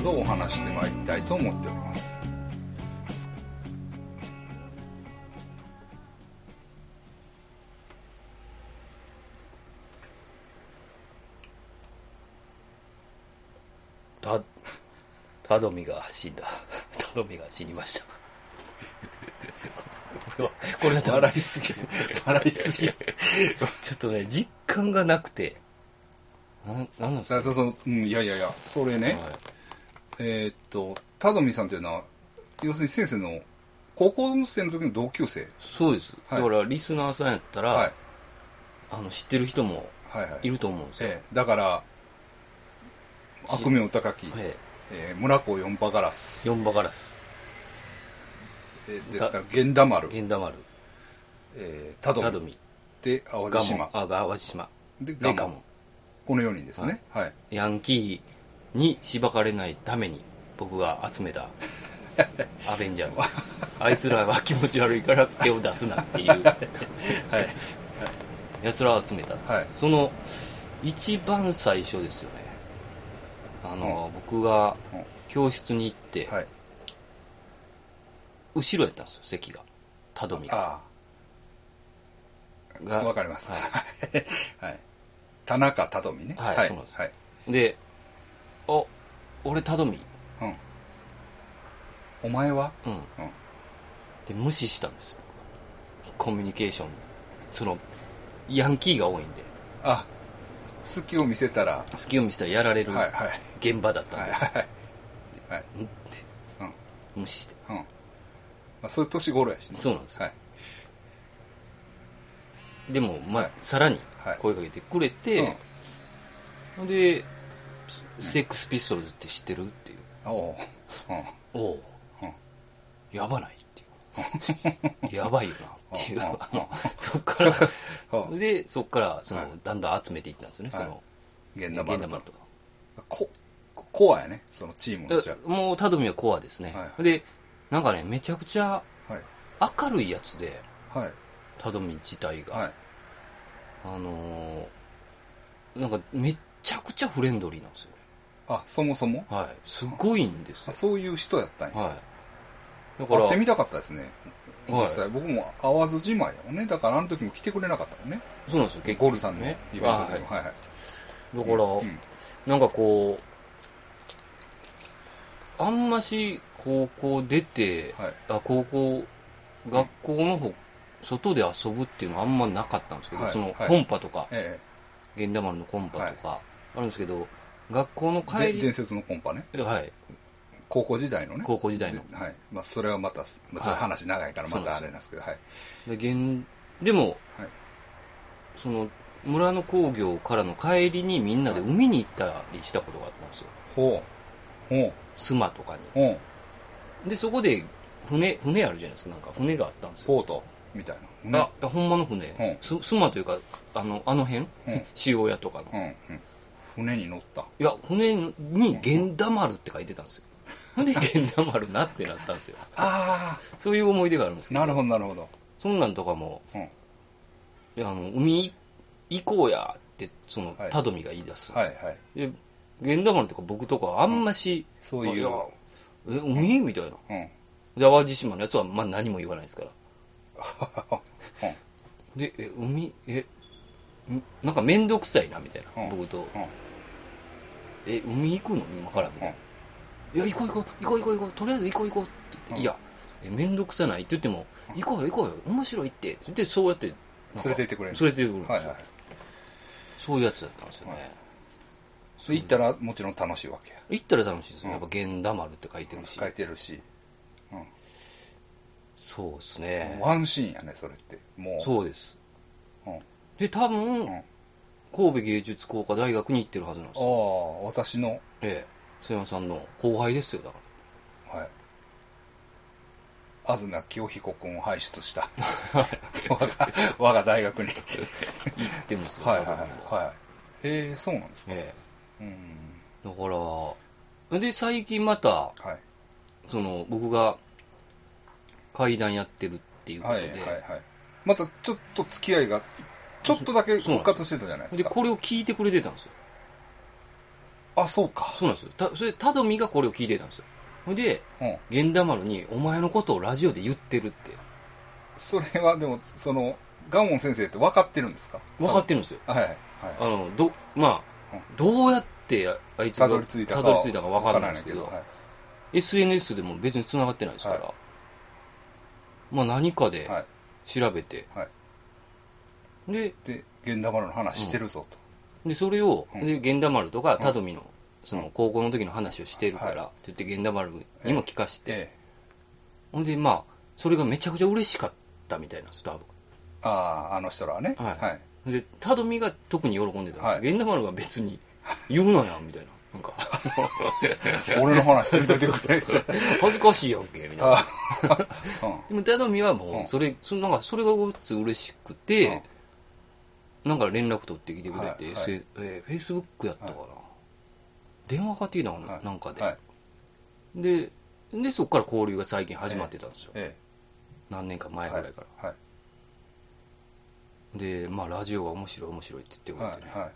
などをお話してまいりたいと思っております。た、たどみが死んだ。たどみが死にました。これは、これだったら笑いすぎ。笑いすぎ。ちょっとね、実感がなくて。なん、なんなんですかそうそう、うん、いやいやいや、それね、はいえーっと、たどみさんというのは、要するに先生の高校生の時の同級生。そうです。はいだから、リスナーさんやったら、はい。あの、知ってる人もはいはい。いると思うんですよ。ええだから、ち悪名高き、はい。えー村子四羽ガラス。四羽ガラス、えーですから、源田丸、源田丸、えー、たどみ、たどみ、で、淡路島、あ、淡路島、で、ガモン。。この4人ですね。はい。ヤンキーにしばかれないために僕が集めた アベンジャーズです。あいつらは気持ち悪いから手を出すなっていう、はい。奴らを集めたんです。はいその一番最初ですよね。あの、僕がうん教室に行って、はい。後ろやったんですよ、席が。たどみが。わかります。ははい。田中たどみね。はいそうなんですはい。いで、あ、俺たどみ。うん。お前は？うん。うん。で、無視したんですよ。コミュニケーション。その、ヤンキーが多いんで、あ、隙を見せたら、隙を見せたらやられるはいはい。現場だったんで、はいはい。はい。うんってうん。無視して。うん。まあ、そういう年頃やしね。そうなんですはい。でも、まあ、はいさらにはい声かけてくれて、で、セックスピストルズって知ってるっていう。おう。うん。おう、うんやばないっていう。やばいよなっていう。そっから、うんで、そっから、その、はいだんだん集めていったんですよね、はいその、源田丸とか。こ、コアやね、そのチームのじゃもう、たどみはコアですね。はいで、なんかね、めちゃくちゃはい。明るいやつで、はい。たどみ自体が。はい。あのーなんか、めちゃくちゃフレンドリーなんですよね。あ、そもそも？はい。すごいんですよ。あそういう人やったんや。はい。だから、会ってみたかったですね。はい実際、僕も会わずじまいやもんね。だからあの時も来てくれなかったもんね。そうなんですよ、結局ゴルさんのイベントでも。ははいいはい。だから、うんなんかこう、あんまし高校出て、はい。あ高校、学校の方、外で遊ぶっていうのはあんまなかったんですけど、はいそのはいコンパとか、え源田丸のコンパとか、あるんですけど、学校の帰り、伝説のコンパね。はい、高校時代のね。高校時代の。ではい。まあ、それはまた、まあ、ちょっと話長いからまたあれなんですけど、はい。で現でも、はいその村の工業からの帰りにみんなで海に行ったりしたことがあったんですよ。ほう。ほう。須磨とかに。で、そこで船、船あるじゃないですか。なんか船があったんですよ。ポート？みたいな。あ、いやほんまの船。うんす須磨というか、あの、あの辺、うん 塩屋とかの。うん。うん。船に乗った。いや、船に源田丸って書いてたんですよ。なんで源田丸なってなったんですよ。あそういう思い出があるんですあ、けど。なるほど、なるほど。そんなんとかも、うん。いや、あの、海行こうやって、そのはい、たどみが言い出すんですよ。はい、はい。で、源田丸とか僕とかあんまし、そういう。やえ、海みたいな。うん。で、淡路島のやつは、まあ何も言わないですから。うん。で、え、海、え、んなんかめんどくさいな、みたいな、うん僕と。うん。え、海行くの？今からみたいな。いや、行こう行こう、行こう行こう行こう、とりあえず行こう行こうって言って、うんいや、え、めんどくさない？って言っても、行こうよ行こうよ、面白いって、って言って、そうやって、なんか連れて行ってくれる連れて行ってくれるんですよはい、はい。そういうやつだったんですよね。はいそれ行ったらもちろん楽しいわけや。行ったら楽しいですね。うんやっぱ、源田丸って書いてるし。書いてるし。そうですうん。ね。ワンシーンやね、それって。もう。そうです。うん。で、多分、うん。あ神戸芸術工科大学に行ってるはずなんですよ。あ、私の、ええ。須山さんの後輩ですよ、だかはい。東清彦君を輩出した。我が我が大学に。ら。行ってますよ。はいはいはい。はい。へえ、そうなんですか。えうん。だから、で、最近また、はい。その、僕が階段やってるっていうことで、はいはいはい。またちょっと付き合いが、ちょっとだけ復活してたじゃないですで、か。これを聞いてくれてたんですよ。あ、そうか。そうなんですよ。たそれ、たどみがこれを聞いてたんですよ。ほんで、うん。源田丸に、お前のことをラジオで言ってるって、それはでも、その、ガモン先生って分かってるんですか？分かってるんですよ。はいはい。あの、ど、まあ、うんどうやってあいつがたどり着いたか分からないんですけど、はい SNS でも別に繋がってないですから、はまあ何かではい。調べて、はい。で、で、源田丸の話してるぞと。で、それを、うんで、源田丸とか、うんたどみの、その、高校の時の話をしてるから、はって言って、源田丸にも聞かして、ええ。ほんで、まあ、それがめちゃくちゃ嬉しかったみたいなんです、多分。ああ、あの人らはね。はいはい。で、たどみが特に喜んでたんですよ。はい源田丸が別に、言うなや、みたいな。なんか、俺の話せんといてくれ。恥ずかしいやんけ、みたいなあ。うんでも、たどみはもうそれ、そのなんか、それが嬉しくて、なんか連絡取ってきてくれて、はいはいえー、Facebook やったかな。電話かっていうのかな、はいなんかで、はい。で、で、そこから交流が最近始まってたんですよ。え何年かえ。前ぐらいから。はい。はいで、まあ、ラジオが面白い面白いって言ってくれてね。はい。はい。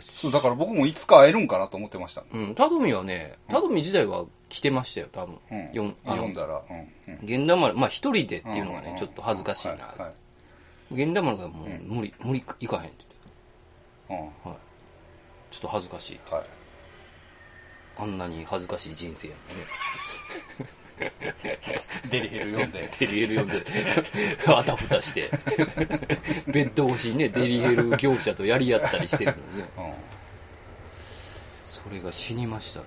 そう、だから僕もいつか会えるんかなと思ってました。うん、タドミはね、うんタドミ自体は来てましたよ、多分。うん。読んだら。うん。うん源田丸、まあ一人でっていうのがね、んちょっと恥ずかしいな。はいはい源田丸がもううん無理、無理、行かへんってうん。言って。はい。ちょっと恥ずかしい。はい。あんなに恥ずかしい人生や デリヘル読んのねで。デリヘル読んで、あたふたして、ベッド越しにね、デリヘル業者とやり合ったりしてるのにね、うん。それが死にましたね。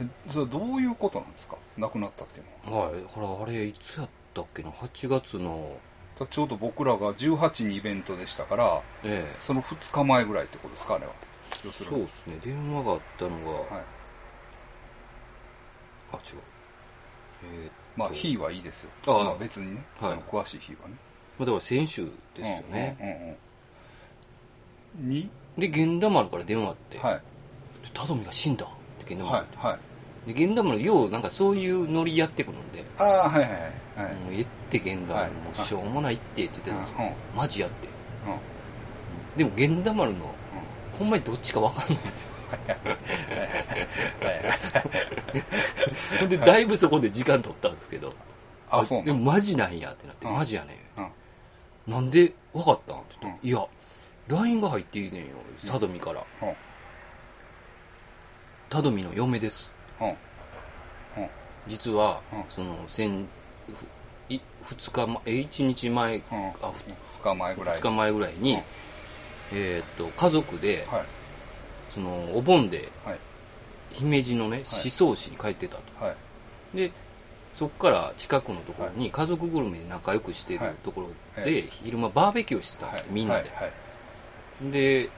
えそれどういうことなんですか？亡くなったっていうのは。はい。だからあれ、いつやったっけな、8月の、ちょうど僕らが18にイベントでしたから、ええその2日前ぐらいってことですか、あれは。要するに。そうですね、電話があったのが、はい。あ、違う。えーまあ、日はいいですよ。ああまあ、別にね、はいその詳しい日はね。まあ、だから先週ですよね。うんうんうんうん。に、で、源田丸から電話あって、はい。タドミが死んだって源田はい丸。。はい。で、源田丸、よう、なんかそういうノリやってくるんで、ああ、はいはいはい。はい。もうええって源田丸、はいもうしょうもないってって言ってたんですよ。うんマジやって。うん。でも源田丸の、ほんまにどっちかわかんないんですよ。ほんで、だいぶそこで時間取ったんですけど、あ、そうでもマジなんやってなって、うんマジやねうん。なんでわかったんって言って、うんいや、LINE が入っていいねんよ、タドミから。うん。タドミの嫁です。実は、うんその、先、ふい二日前、え、一日前、うん。あ、2日前ぐらい。二日前ぐらいに、うんえーっと、家族で、はい。その、お盆で、はい。姫路のね、思想市に帰ってたと。はい。で、そこから近くのところに家族ぐるみで仲良くしてはいるところはで、昼間バーベキューをしてたんですよ、みんなで。で、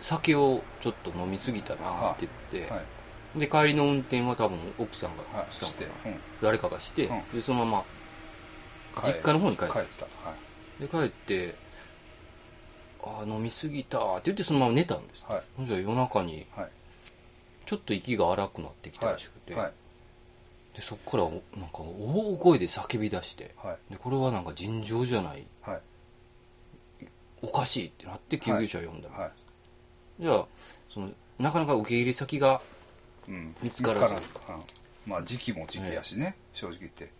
酒をちょっと飲みすぎたなって言って、はい。で、帰りの運転は多分奥さんがはい。してしたのかな、。うん。誰かがして、うんで、そのまま実家の方に帰って、帰った。はい。で、帰って、あー飲みすぎたって言ってそのまま寝たんです。はい。じゃ夜中にはい。ちょっと息が荒くなってきたらしくて、はい。でそこからおなんか大声で叫び出して、はい。でこれはなんか尋常じゃない、はい。おかしいってなって救急車を呼んだ、はい。じゃあその、なかなか受け入れ先が、うん。見つからずず。うんまあ、時期も時期やしね、正直言って。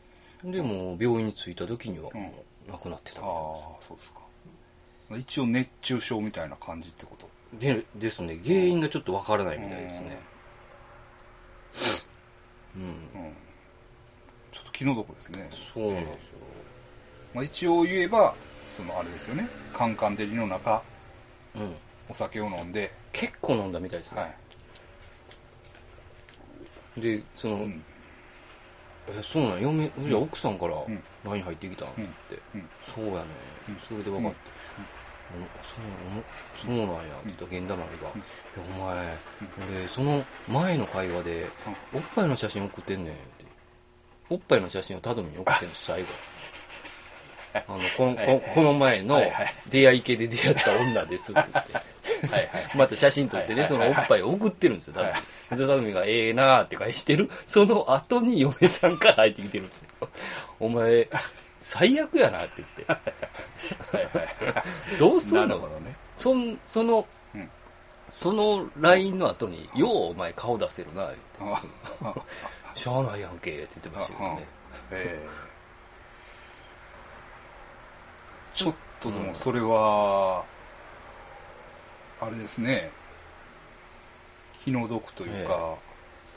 でもう病院に着いた時にはうんもう亡くなってたああ、そうですか。一応熱中症みたいな感じってこと？でですね、原因がちょっとわからないみたいですね。うん。うん。ちょっと気の毒ですね。そうなんですよ。まあ、一応言えば、そのあれですよね。カンカン照りの中、うん。お酒を飲んで、結構飲んだみたいですね。はい。で、その、うん。え、そうなん嫁、じゃあ奥さんからうん。LINE 入ってきたんって。うん。うん。そうやね、うん。それで分かって、おそうそうなんやって言ったら源田丸が、うん。いや、お前、俺、その前の会話で、おっぱいの写真送ってんねんって。おっぱいの写真をたどみに送ってんの、最後。あ。の、この、ここの前の出会い系で出会った女ですって言って。はいはいまた写真撮ってね、はいそのおっぱいを送ってるんですよ、多分はい。藤田匠がええなーって返してる、その後に嫁さんから入ってきてるんですよ。お前、最悪やなって言って。はいはいどうすなるのね。そんその、うん。その LINE の後に、ようお前顔出せるな、言って。しゃあないやんけ、って言ってましたけどね。ええ。ちょっとでもそれは、あれですね、気の毒というか、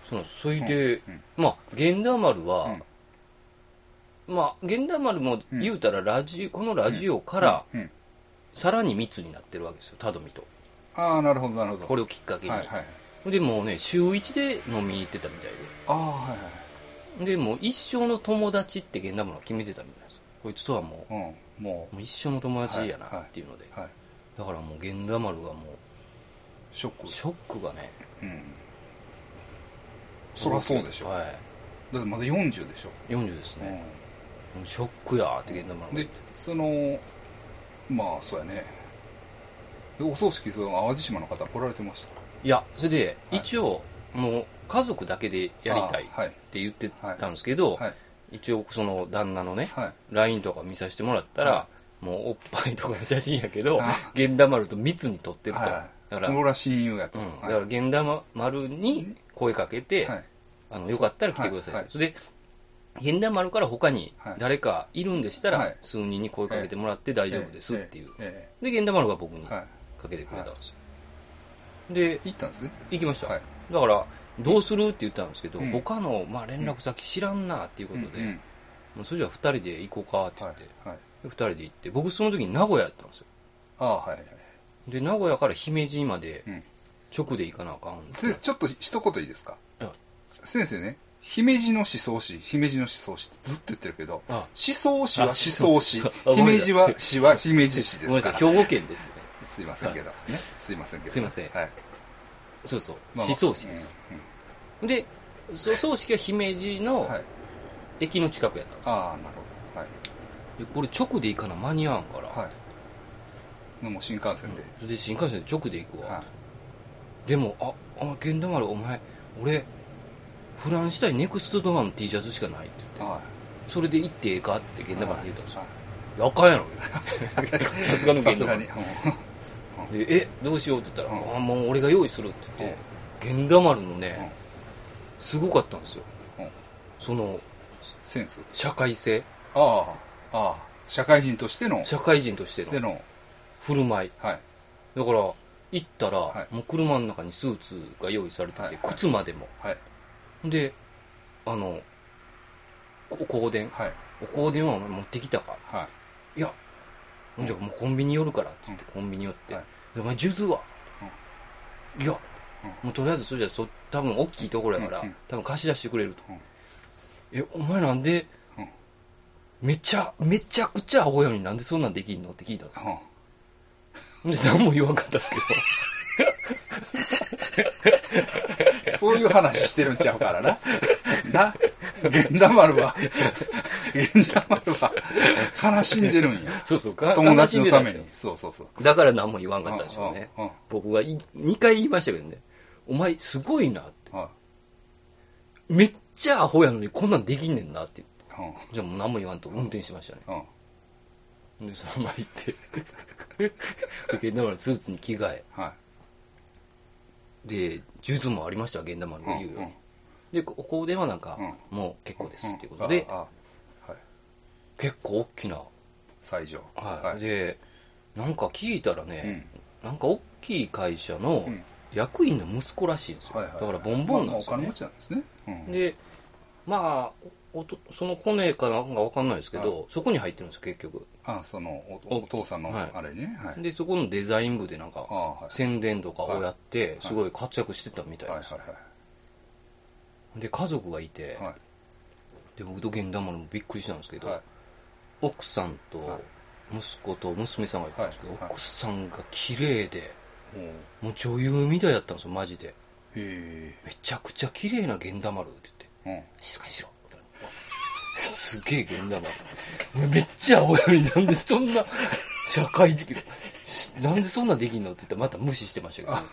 そうなんですそれで、うんまあ、源田丸は、うんまあ、源田丸も言うたらラジ、このラジオから、うんうんさらに密になってるわけですよ、タドミと。ああ、なるほど、なるほど。これをきっかけに。はいはい。で、もうね、週1で飲みに行ってたみたいああ、はいはい。で。で、もう一生の友達って源田丸は決めてたみたいです。こいつとはもう、うん、ももう一生の友達やはいなっていうので。う、はい。だからもう源田丸がもショックう、。ショックがね。うん。そりゃそうでしょ。はい。だってまだ40でしょ。40ですうね。もうショックやーって源田丸ん。でその、まあ、そうやね。で、お葬式、その、淡路島の方来られてました。いや、それで、はい一応、もう家族だけでやりたいっ。て言ってたんですけど、はい。一応その旦那のね、はい。LINE とか見させてもらったら、はもうおっぱいとかの写真やけどあ、源田丸と密に撮ってると。はい。だから、それは親友やと。うん、だはいから源田丸に声かけて、はい。あのよかったら来てくださいそれで、源田丸から他にはい誰かいるんでしたら、はい数人に声かけてもらって大丈夫ですっていう。えで、源田丸が僕にか。けてくれたんですよ。で、行ったんですね。行きました。はい。だから、どうするって言ったんですけど、うん他の、まあ、連絡先知らんなっていうことで、うんうんもうそれじゃあ2人で行こうかって言はいって、。はい。で2人で行って、僕その時に名古屋やったんですよ。ああ、はいはい。で、名古屋から姫路までうん。直で行かなあかんんですよ。でちょっと一言いいですか？いや先生ね、姫路の思想史、姫路の思想史ってずっと言ってるけど、あ思想史はあ思想史そうそう、姫路は史は姫路史でごめんなさい、すから。兵庫県ですよね。すいませんけど、ね。すいませんけど。すいませんはい。そうそう、まあまあ思想史です。。うんで、そ葬式は姫路うんのはい。駅の近くやったんですよ。ああ、なるほど。はい。でこれ直で行かな間に合わんから、はい。もう新幹線で。それで新幹線で直で行くわ。はい。でも、あ、あ、源田丸、お前、俺、フランしたいネクストドアの T シャツしかないって言って、はい。それで行ってええかって源田丸に言ったんですよ。はいいや、あかんやろ。さすがのさすが源田丸に。。で、え、どうしようって言ったら、うんあもう俺が用意するって言って、源田丸のね、すごかったんですよ。うんうんその、センス？社会性、ああ、ああ、社会人としての、社会人としてのでの、振る舞い。はい。だから、行ったら、はいもう車の中にスーツが用意されてて、はい靴までも。はい。で、あの、お香典。はい。お香典はお前持ってきたか？はい。いや、ほんじゃもうコンビニ寄るからって言って、コンビニ寄って、はいでお前、数珠は、いや、もうとりあえずそれじゃそ、多分大きいところやから、うんうん多分貸し出してくれると。うんえ、お前なんで、うんめちゃ、めちゃくちゃアホやのになんでそんなんできんのって聞いたんですよ。うんで、何も言わんかったですけど。そういう話してるんちゃうからな。な、源田丸は、源田丸は悲しんでるんや。そうそう、か友達のために。そうそうそう。だから何も言わんかったんでしょうね。僕は2回言いましたけどね。お前すごいなって。うんめっちゃアホやのにこんなんできんねんなって。うんじゃあもう何も言わんと運転しましたね。うんで、そのまま行って。で、源田丸スーツに着替え。はで、術もありましたわ、源田丸い。が言うように。んで、ここではなんか、うもう結構ですうんっていうことで、はい。結構大きな、最上。はい。で、なんか聞いたらうね、んなんか大きい会社のうん役員の息子らしいんですよ。はいはいだからボンボンなんですよ、ねお金持ちなんですね。うんで、まあ、おとそのコネかなんかわかんないですけど、はそこに入ってるんですよ、結局。あ、そのお、おお父さんのはいあれにね。はい。で、そこのデザイン部でなんあか、あはい。宣伝とかをやって、いすごい活躍してたみたいです。はいはいはで、家族がいて、い。はい。で、僕と源田丸もびっくりしたんですけど、はい奥さんはと息子と娘さんがいたんですけど、はいはい奥さんが綺麗で、おうもう女優みたいだったんですよ、マジで。へめちゃくちゃ綺麗な源田丸って言って、え。うん。静かにしろすげえ現玉。めっちゃ青やのになんでそんな社会的な、なんでそんなんできんのって言ったらまた無視してましたけど。あ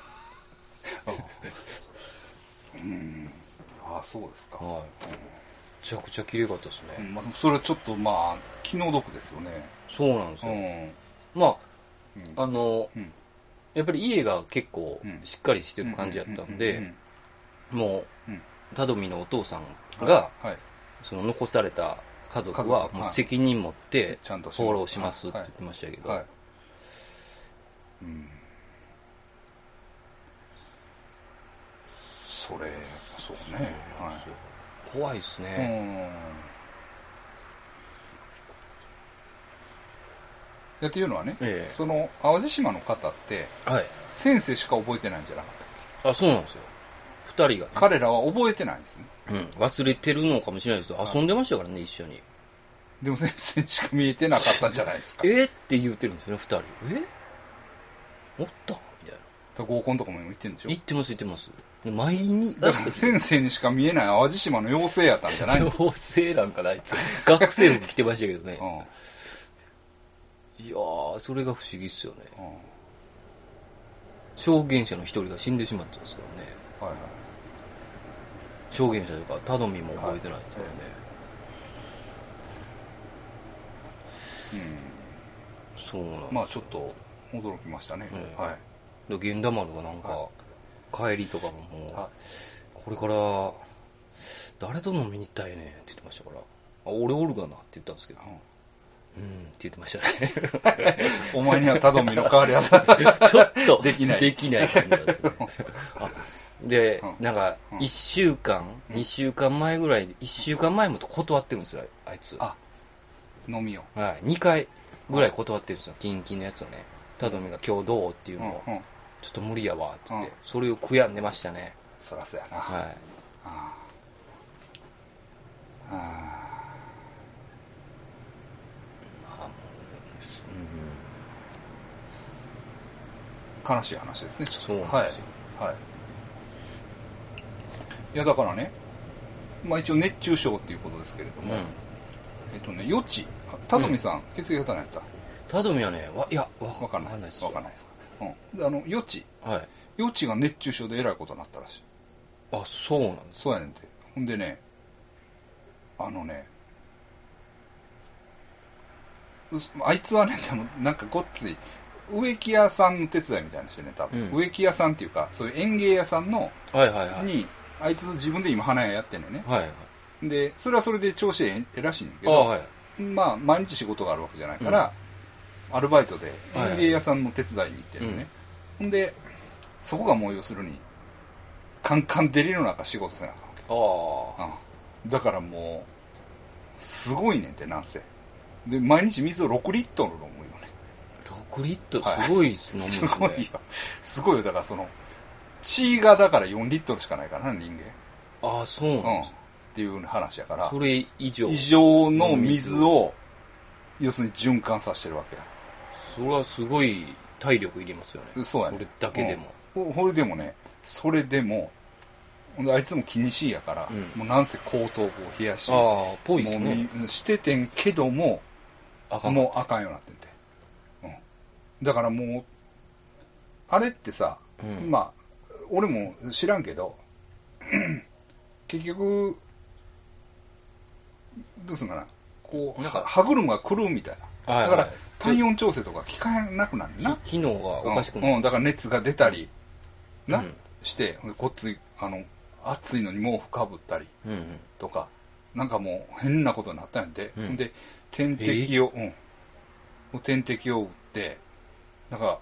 うん。あ、そうですか。はい。めちゃくちゃ綺麗かったですね。うんまあ、それはちょっとまあ、気の毒ですよね。そうなんですよ。うん。まうんあ、あの、うんやっぱり家が結構うんしっかりしてる感じやったんうでん、もうんう、タドミのお父さんうんが、はい、その残された家族はもうはい責任持ってちゃんとしますフォローしますって言ってましたけど、はい。うん。それ、そうね。はい。怖いですうね。ん。いやっていうのはね、ええその淡路島の方って、はい。先生しか覚えてないんじゃなかったっあ、そうなんですよ。二人がねけ、彼らは覚えてないんですね。うん、忘れてるのかもしれないですけど、遊んでましたからね、一緒に。でも先生にしか見えてなかったんじゃないですか。えって言ってるんですよね、二人。え？おった？みたいな。合コンとかも行ってんでしょ？言ってます、言ってます。で毎日、先生にしか見えない淡路島の妖精やったんじゃないんですか？妖精なんかな、あいつ。学生服着てましたけどね。うんいやー、それが不思議っすよね。うん証言者の一人が死んでしまったんですからね。はいはい。証言者というか、タドミも覚えてないですからね。そうなんまあちょっと驚きましたね。ええはい。で、源田丸がなんか、は帰りとかももう、はこれから、誰と飲みに行ったらええねんって言ってましたから、あ、俺おるがなって言ったんですけど、うんうんって言ってましたね。お前にはタドミの代わりやった。ちょっと、できないできない感じなんですね。あでうん、なんか、うん1週間、うん2週間前ぐらい、1週間前も断ってるんですよ、あいつ。あ、飲みよ。はい、2回ぐらい断ってるんですよ、キンキンのやつをね。タドミが今日どうっていううんのを、うん。ちょっと無理やわって言って、うんそれを悔やんでましたね。そらそうやな。はい。ああああもうー悲しい話ですね、ちょっとそうなんですよはい。はい。いや、だからね、まあ一応熱中症っていうことですけれどうん。も、うん。えっとね、予知。あタドミさん、血液型なんやった？タドミはね、わいや、わわかんない。わかんないですよわかんないですか？うん。で、あの、予知。はい。予知が熱中症でえらいことになったらしい。あ、そうなんです。そうやねんて。ほんでね、あのね、あいつはね、でもなんかごっつい、植木屋さんの手伝いみたいなのしてね、多分、うん植木屋さんっていうか、そういう園芸屋さんの、はいはいはい。に、あいつ自分で今花屋やってんのよね。はいはい。で、それはそれで調子ええええらしいねんけあど、はい。まあ、毎日仕事があるわけじゃないから、アルバイトで園芸屋さんの手伝いに行ってるのね。ほんで、そこがもう要するに、カンカン照りの中仕事せなあかんわけ。ああ。うんだからもう、すごいねんって、なんせ。で、毎日水を6リットル飲むよね。6リットル、はいすごい飲むんですすね。ごいよ。すごいよ。だからその、血がだから4リットルしかないからな、人間。ああ、そううん。なんでっていう話やからす。、それ以上。異常の水を、要するに循環させてるわけや。それはすごい体力いりますよね。そうやねそれだけでも。うん。ほほれでもね、それでも、あいつも気にしいやから、うんもうなんせ後頭部を冷やし、ああ、ぽいですもうしててんけども、あかんもうあかんようになってて。うん。だからもう、あれってさ、うんまあ、俺も知らんけど、結局、どうすんかな、こう、なんかは歯車が狂うみたいな。はいはいだから、体温調整とか効かなくなるな。機能がおかしくうん、なる。うんだから熱が出たり、な、うんして、こっつい、あの、暑いのに毛布かぶったりうんうん。とか、なんかもう変なことになったんやで、うんで、点滴を、うん。もう点滴を打って、なんか、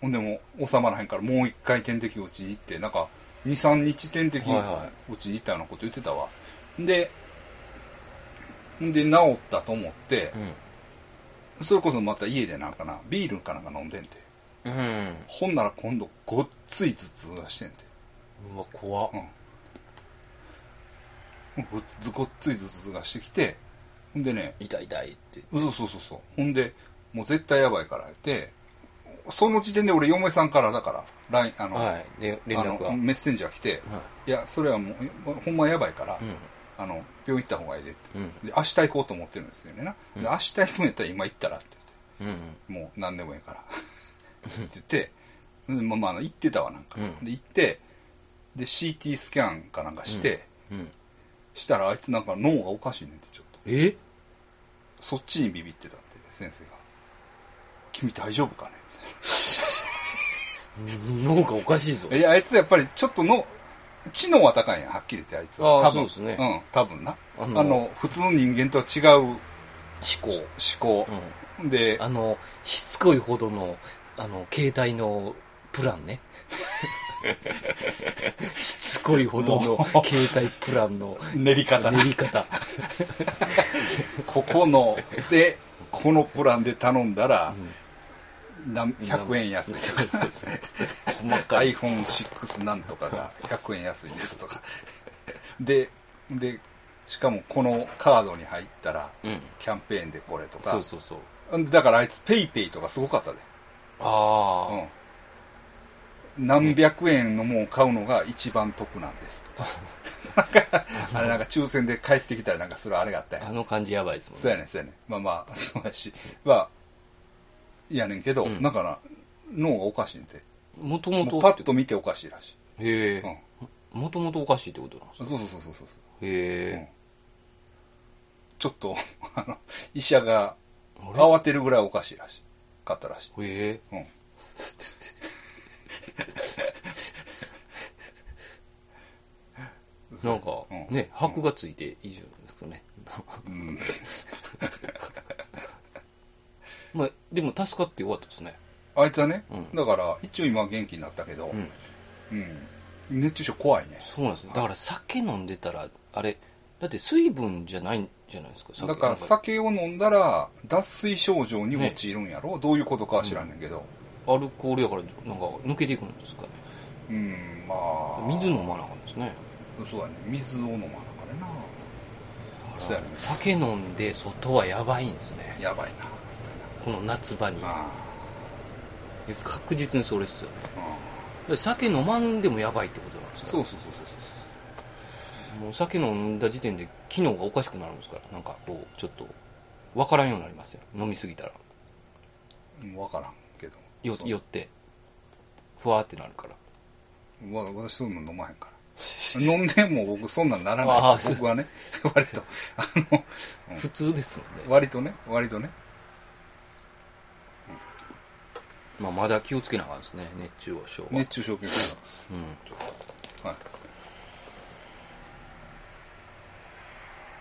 ほんでもう収まらへんからもう一回点滴打ちに行って、なんか、2、3日点滴はいは打ちに行ったようなこと言ってたわ。で、ほんで治ったと思って、それこそまた家でなんかな、ビールかなんか飲んでんて。うん。うん。ほんなら今度ごっつい頭痛がしてんて。うわ、怖っ。うん。ごっつごっつい頭痛がしてきて、ほんでね、痛い痛いって。そうそうそうそう。ほんで、もう絶対やばいから言って、その時点で俺嫁さんからだから、ライン、あの、はい。で、連絡メッセンジャー来て、はいや、それはもう、ほんまやばいから、うん。あの、病院行った方がいいでって。うん。で、明日行こうと思ってるんですよねな。うんで、明日行くんやったら今行ったらってうん。言って、もう何でもいいから。って言って、でまあまあ、行ってたわ、なんか。うんで、行って、で、CT スキャンかなんかして、うん。したらあいつなんか脳がおかしいねんって、ちょっと。え？そっちにビビってたって、先生が。君大丈夫かね？脳がおかしいぞ。いや、あいつやっぱりちょっとの、知能は高いんや、はっきり言って、あいつは。多分そうですねうん、多分な。ああの、普通の人間とは違う思思考。考。うん。で、あの、しつこいほどの、あの、携帯のプランね。しつこいほどの携帯プランの練り方。練り方。ここの、で、このプランで頼んだら、うん何100円安い。そうそうそう。細かい。iPhone6 なんとかが100円安いですとか。で、で、しかもこのカードに入ったら、うん。キャンペーンでこれとか。そうそうそう。だからあいつペイペイとかすごかったで。ああ。うん。何百円のものを買うのが一番得なんです とか。あれなんか抽選で帰ってきたりなんかするあれがあったやんあの感じやばいですもんそうやねん、そうやねん。まあまあ、そうやし。まあ、いやねんけど、うんだから、脳がおかしいんで。もともと。パッと見ておかしいらしい。へうんえ。もともとおかしいってことなんですか？そうそうそうそうそう。うんへちょっと、あの、医者がえ。あれ？慌てるぐらいおかしいらしい。かったらしい。へえ。うん。なんか、うんね、箔がついていいじゃないですかね。うん。まあ、でも助かってよかったですね。あいつはね、うんだから、一応今は元気になったけど、うん。うん。熱中症怖いね。そうなんですよ。だから酒飲んでたら、あれ、だって水分じゃないんじゃないですか、酒だからなん酒を飲んだら脱水症状に陥るんやろ、どういうことかは知らんねんけど。アルコールやから、なんか抜けていくんですかね。うん、まあ。水飲まなあかんですね。そうやね。水を飲まなあかれな。そうやね。酒飲んで外はやばいんですね。やばいこの夏場に。確実にそれっすよね。酒飲まんでもやばいってことなんですか？そうそうそうそうそう。もう酒飲んだ時点で機能がおかしくなるんですから、なんかこう、ちょっと、わからんようになりますよ。飲みすぎたら。うんわからんけど。よって、ふわーってなるから。わ私そういうの飲まへんから。飲んでも僕そんなんならない僕はね、割と。あの、うん普通ですもんね。割とね、割とね。まあ、まだ気をつけなあかんですね、熱中症は。熱中症気をつけたうん。ちょっと。はい。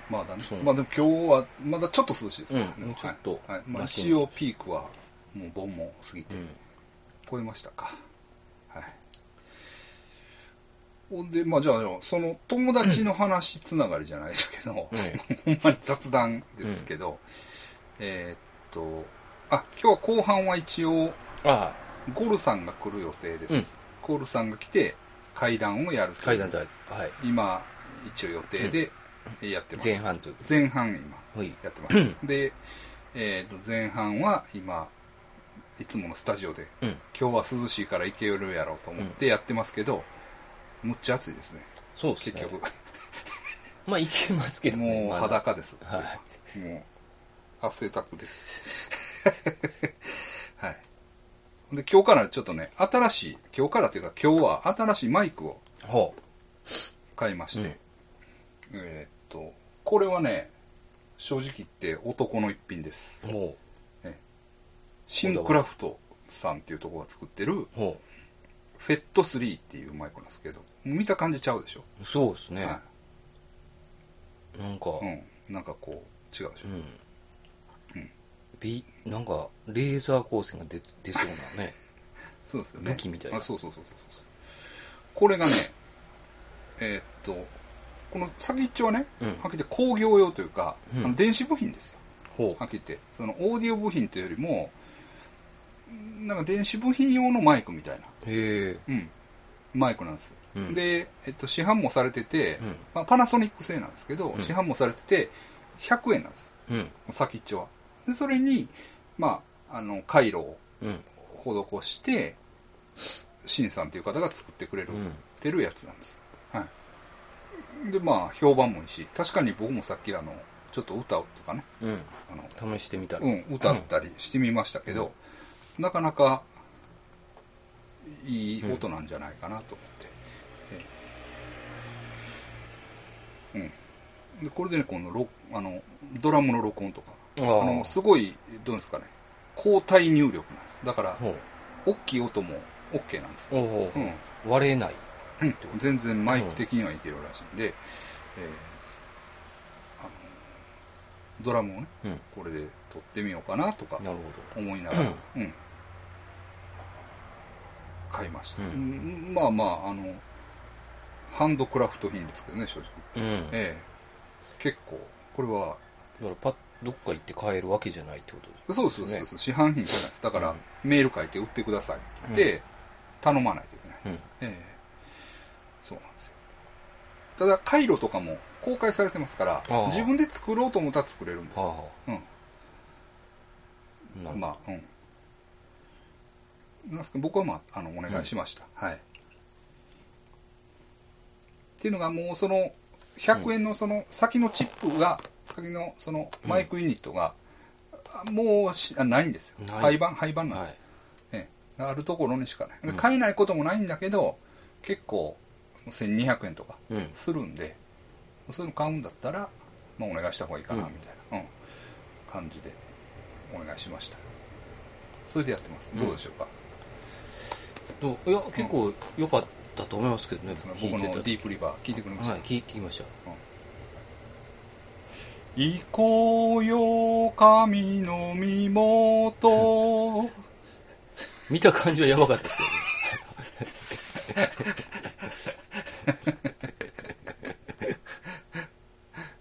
まだね。まあでも今日はまだちょっと涼しいですね。うんちょっとはい。はいまあ一応ピークはもう盆も過ぎてうん。超えましたか。はい。ほんで、まあじゃあ、その友達の話つながりじゃないですけど、うん ほんまに雑談ですけど、えーっと、あ、今日は後半は一応、あゴルさんが来る予定です。うんゴルさんが来て、会談をやるあ、という階段で、はい。今、一応予定でやってます。前半ということ前半今、はい。やってます。で、えーっと、前半は今、いつものスタジオで、うん。今日は涼しいから行けるやろうと思ってやってますけど、むっちゃ暑いですね、そうですね。結局。まあ、いけますけどね。もうまだ裸です。はもう、汗たくです。はい。で、今日からちょっとね、新しい、今日からというか今日は新しいマイクをほ買いまして、えーっと、これはね、正直言って男の一品ですう。。ほシンクラフトさんっていうところが作ってる、フェット3っていうマイクなんですけど、見た感じちゃうでしょ。う。そうですね。はなんか、い。うん。なんかこう、違うでしょ。うん。なんか、レーザー光線が出出そうなね。そうですよね。武器みたいなあそうそうそうそうそう。これがね、えーっと、この先っちょはね、うんはっきり言って工業用というか、うんあの電子部品ですよ。ほはっきり言って。そのオーディオ部品というよりも、なんか電子部品用のマイクみたいな、う。へえ。うん、マイクなんです。うん、で、えっと、市販もされてて、うん。まあ、パナソニック製なんですけど、うん市販もされてて、100円なんです。うん。先っちょは。で、それに、まあ、あの、回路をうん。施して、シンさんという方が作ってくれる、うん。てるやつなんです。はい。で、まあ、評判もいいし、確かに僕もさっきあの、ちょっと歌うとかね、うん。あの、試してみたら。うん、歌ったりしてみましたけど、なかなかいい音なんじゃないかなと思って。ええうん。で、これでね、このロあのドラムの録音とか、あのすごい、どうですかね、交代入力なんです。だから。大きい音も OK なんですうん。割れない。うん、全然マイク的にはいけるらしいんで、えーあのドラムをね、うん。これで撮ってみようかなとか思いながら、うん、買いました。うんまあまあ、あの、ハンドクラフト品ですけどね、正直。ど。うん。ええ結構、これは、だからパッ、どっか行って買えるわけじゃないってことですそうそうそうそう、市販品じゃないです。だから、うんメール書いて売ってくださいって言って、頼まないといけないです。うんええそうなんですよ。ただ、回路とかも公開されてますから自分で作ろうと思ったら作れるんですよ。うん。まあ、うん。なんですか僕はまあ、あの、お願いしました。はい。っていうのが、もうその、100円のその先のチップが、先のそのマイクユニットが、あもうしあないんですよ。ない廃盤、廃盤なんですはよ。ええあるところにしかない。でうん買えないこともないんだけど、結構、1200円とかい。うん。するんで、そういうの買うんだったら、まあ、お願いした方がいいかな、うんみたいな、うん感じでお願いしました。それでやってます。うんどうでしょうか、どう？いや、結構良かったと思いますけどね、聞いてた僕のディープリバー聞いてくれました、はい、聞聞きました。行こうよ、神の身元。見た感じはやばかったですけどね。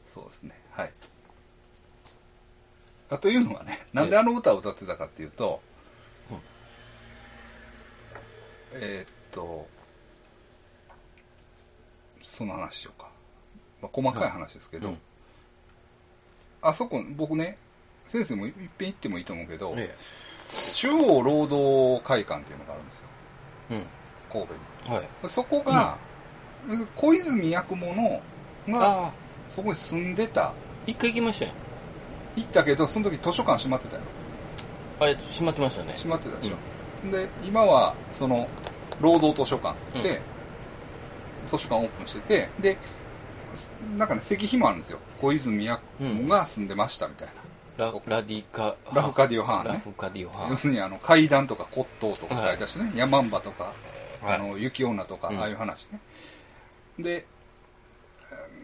そうですね。はい。あというのがね、なんであの歌を歌ってたかっていうと、うんえーっと、その話しようか。まあ、細かい話ですけど、うんあそこ、僕ね、先生もいっぺん行ってもいいと思うけど、え中央労働会館っていうのがあるんですよ、え。うん。神戸に。はい。そこが、小泉八雲のが、そこに住んでた、一回行きましたよ。行ったけど、その時図書館閉まってたよ。あれ、閉まってましたね。閉まってたでしょ。で、今は、その、労働図書館図書館オープンしてて、で、なんかね、石碑もあるんですよ。小泉八雲が住んでましたみたいな。ララディカ、ラフカディオハーンねラフカディオハーン。要するに、あの、階段とか骨董とか書いたしね、山んばとか、はいあの、雪女とか、うんああいう話ね。で、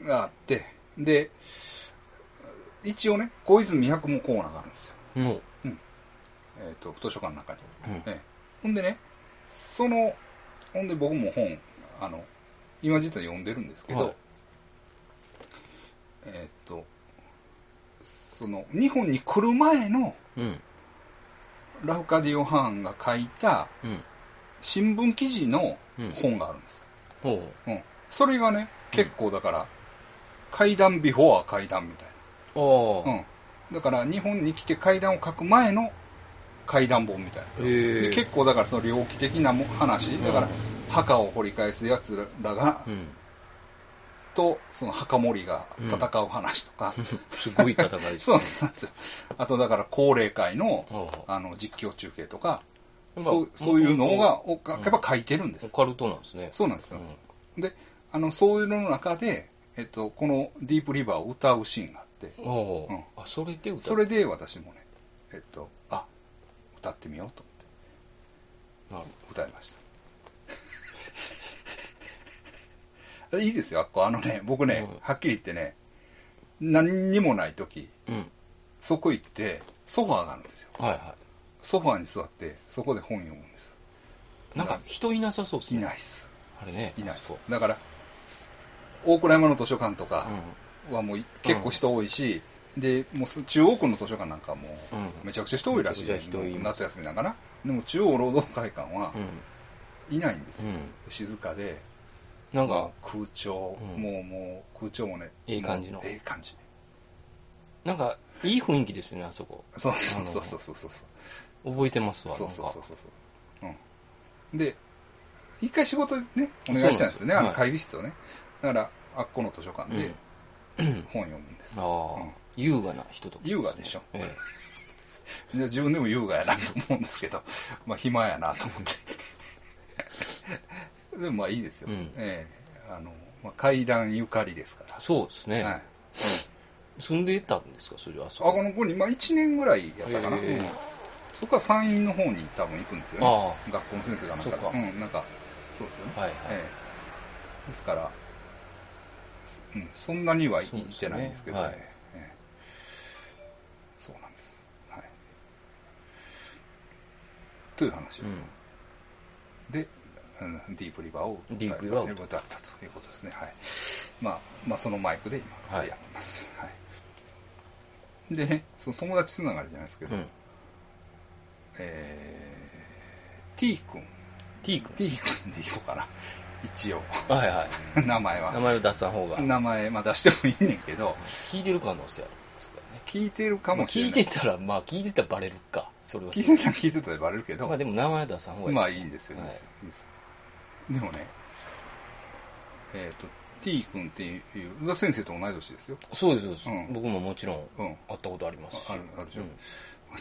があって、で、一応ね、小泉八雲コーナーがあるんですよ。もう、えっ、と、図書館の中に。うんええほんでね、その、ほんで僕も本、あの、今実は読んでるんですけど、はいえっ、と、その、日本に来る前のうん。ラフカディオ・ハーンが書いたうん。新聞記事のうん本があるんです。ほうん。それがね、結構だから、階段ビフォア階段みたい。な。うん。だから日本に来て階段を書く前の階段本みたいな。結構だからその猟奇的なも話、だから墓を掘り返す奴らが、うん。と、その墓守が戦う話とか、すごい戦いです そうね。なんですよ。あとだから高齢会の、あの、実況中継とか、まあそうそういうのが、やっぱ書いてるんです。オカルトなんですね。そうなんです、であの、そういうのの中で、えっと、このディープリバーを歌うシーンがあって、うん。あ、それで歌うそれで私もね、えっと、あ、歌ってみようと思って歌いました。いいですよ、あっこ。あのね、僕ね、うんはっきり言ってね、何にもない時、うん。そこ行って、ソファーがあるんですよ。はいはソファーに座って、そこで本読むんです。い。なんか人いなさそうですいね。ないっす。あれね。いないあそこ。だから、大倉山の図書館とうかん。はもう結構人多いし、で、もうす中央区の図書館なんかもううんめちゃくちゃ人多いらしい。めちゃくちゃ人います夏休みなんかな。でも中央労働会館はうん。いないんですよ。うん。静かで、なんか空調、うんもうもう空調もね、いい感じのええ感じ。なんか、いい雰囲気ですね、あそこ。そうそうそうそうそうそう。覚えてますわ。そうそうそうそうそう。うん。で、一回仕事ね、お願いしたんですよね、あの会議室をね。だから、あっこの図書館でうん。本読むんです。ああ、優雅な人とか。優雅でしょえ いや自分でも優雅やなと思うんですけど、まあ暇やなと思って。でもまあいいですよ。うんええあの、まあ、階段ゆかりですからえ。そうですね。はい。住んでたんですか、それは。あこの子に、まあ1年ぐらいやったかな。うんそこは山陰の方に多分行くんですよね。あ学校の先生がなんか。うん、なんか、そうですよね。はいはいええですから、すうん、そんなには行ってないんですけど、ねええそうなんです。はい。という話を。うん。で、うんディープリバーをディープリバーを歌ったということですね。はい。まあ、まあ、そのマイクで今、はいやってます。はい。でね、その友達つながりじゃないですけど、うん。えー、T 君、T 君。T 君でいこうかな。一応、はいはい。名前は。名前を出さん方が。名前、まあ出してもいいねんけど、聞いてる可能性ありますからね。聞いてるかもしれない。聞いてたら、まあ聞いてたらバレるか。それは。聞いてたら聞いてたらバレるけど、まあでも名前は出さん方がいいまあいいんですよ、いいんはいですよ。いいですでもね、えっ、と、T 君っていう、先生と同い年ですよ。そうです、そうです、うん僕ももちろんうん。会ったことありますし。ああるあるでしょうん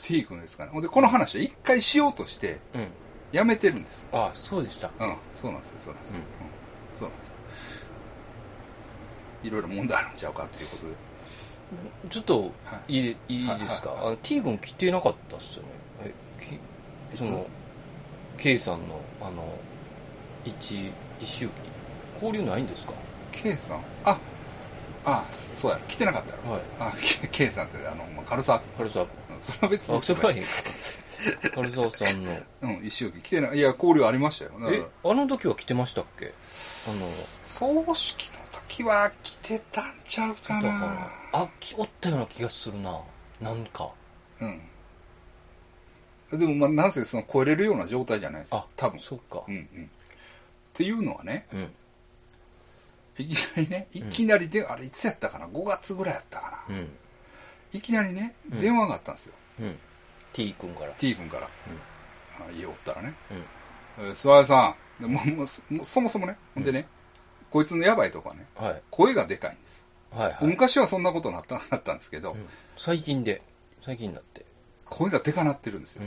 T 君ですかね。で、この話は一回しようとして、うん。やめてるんです。あそうでした。うん、そうなんですよ、そうなんですよ。うんうんそうなんですよ。いろいろ問題あるんちゃうかっていうことで。ちょっとはいいいいいですか、はいはいはいあの T 君来てなかったっすよね。えきその、K さんの、あの、一、一周期。交流ないんですか？K さん、あ、あ、そうや、来てなかったやろ。はい。あ、K, K さんって、あの、まあ、軽さ、軽沢うんそれは別君。に。あ、それはい。軽沢さんの。うん、一周期来てない。いや、交流ありましたよ。え、あの時は来てましたっけ？あの、葬式の時は来てたんちゃうかな。あ、きおったような気がするな。なんか。うん。でも、まあ、なんせその超えれるような状態じゃないですあ、多分。そっか。うんうん。っていうのはね、うん。いきなりね、いきなりで、あれいつやったかな ?5 月ぐらいやったかな。うん。いきなりね、うん電話があったんですよ。うん。T 君から。T 君から。うあ家おったらね。ん。うん。えー諏訪屋さん、でもうもうそもうそもね、ほんでね、こいつのやばいとこはね、はい。声がでかいんです。はいはい。昔はそんなことなったなったんですけど、うん最近で、最近になって。声がでかなってるんですよ。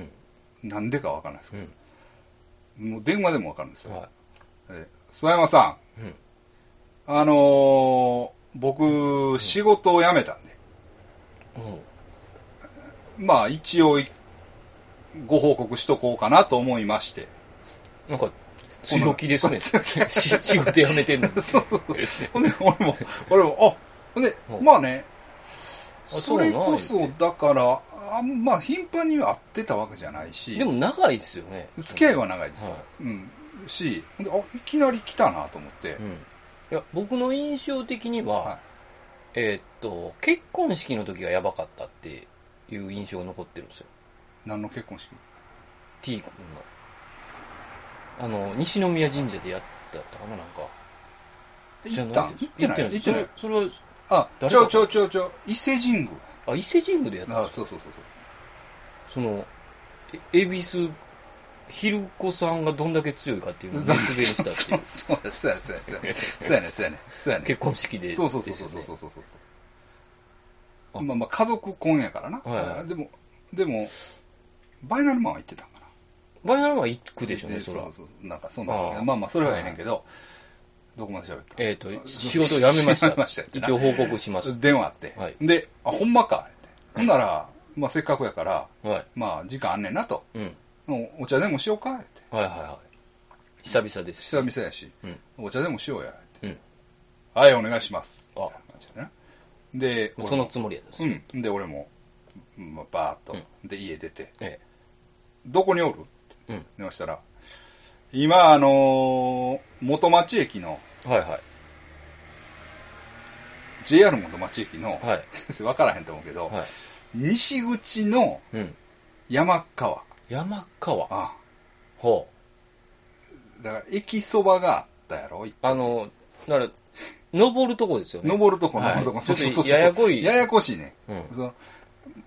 うん。なんでかわからないですけうど、ん。もう電話でもわかるんですよ。はえー諏訪山さい。うん。ん、あのー僕、仕事を辞めたんで、うん。まあ一応い、ご報告しとこうかなと思いまして。なんか、強気ですね。仕事辞めてんのに。そうそうそう。ほんで、俺も、俺も、あ、ほんでう、んまあね、あそれこそだから、あんまあ頻繁には会ってたわけじゃないし、でも長いっすよね。付き合いは長いです。はうん。し、ほんで、あ、いきなり来たなと思って、うん。いや、僕の印象的には、はえーっと、結婚式の時がやばかったっていう印象が残ってるんですよ。い。何の結婚式？T 君の。あの、西宮神社でやったかな、なんか。行った行ってない？行ってない。それは、あ、ちょちょちょちょ、伊勢神宮。あ、伊勢神宮でやったんあ、そうそうそうそう。その、え恵比寿、ひるこさんがどんだけ強いかっていうのを 熱弁したっていう。そうそうそうやそう。やそうやそうやねそうやねそうやね 結婚式で。そうそうそうそうそうそうそうあ。まあまあ家族婚やからな、はいでもでもバイナルマンは行ってたんかな。バイナルマン行くでしょうね、そら。そう。そうそう。なんかそんなああ。まあまあそれはええねんけど。どこまで喋った？えっと、仕事を辞めました。したよ一応報告します。電話あって、はい。であほんまか。ってほんなら、まあせっかくやからはい。まあ時間あんねんなと。うん。お茶でもしようかってはいはいはい。久々です。久々やしうん。お茶でもしようやってうん。はいお願いしますあ感じでそのつもりやです。うん。で、俺も、まあ、バーっと、で、家出て、えどこにおる？ってえ。うん。電話したら、今、あのー元町駅の、はいはい。JR 元町駅の、はい。わからへんと思うけど、はい。西口のうん。山川。山川。あほう。だから、駅そばがあったやろ？あの、だから、登るとこですよね。登るとこ、はい登るとこ。ちょっとそうそうそうややこいややこしいね。うん。その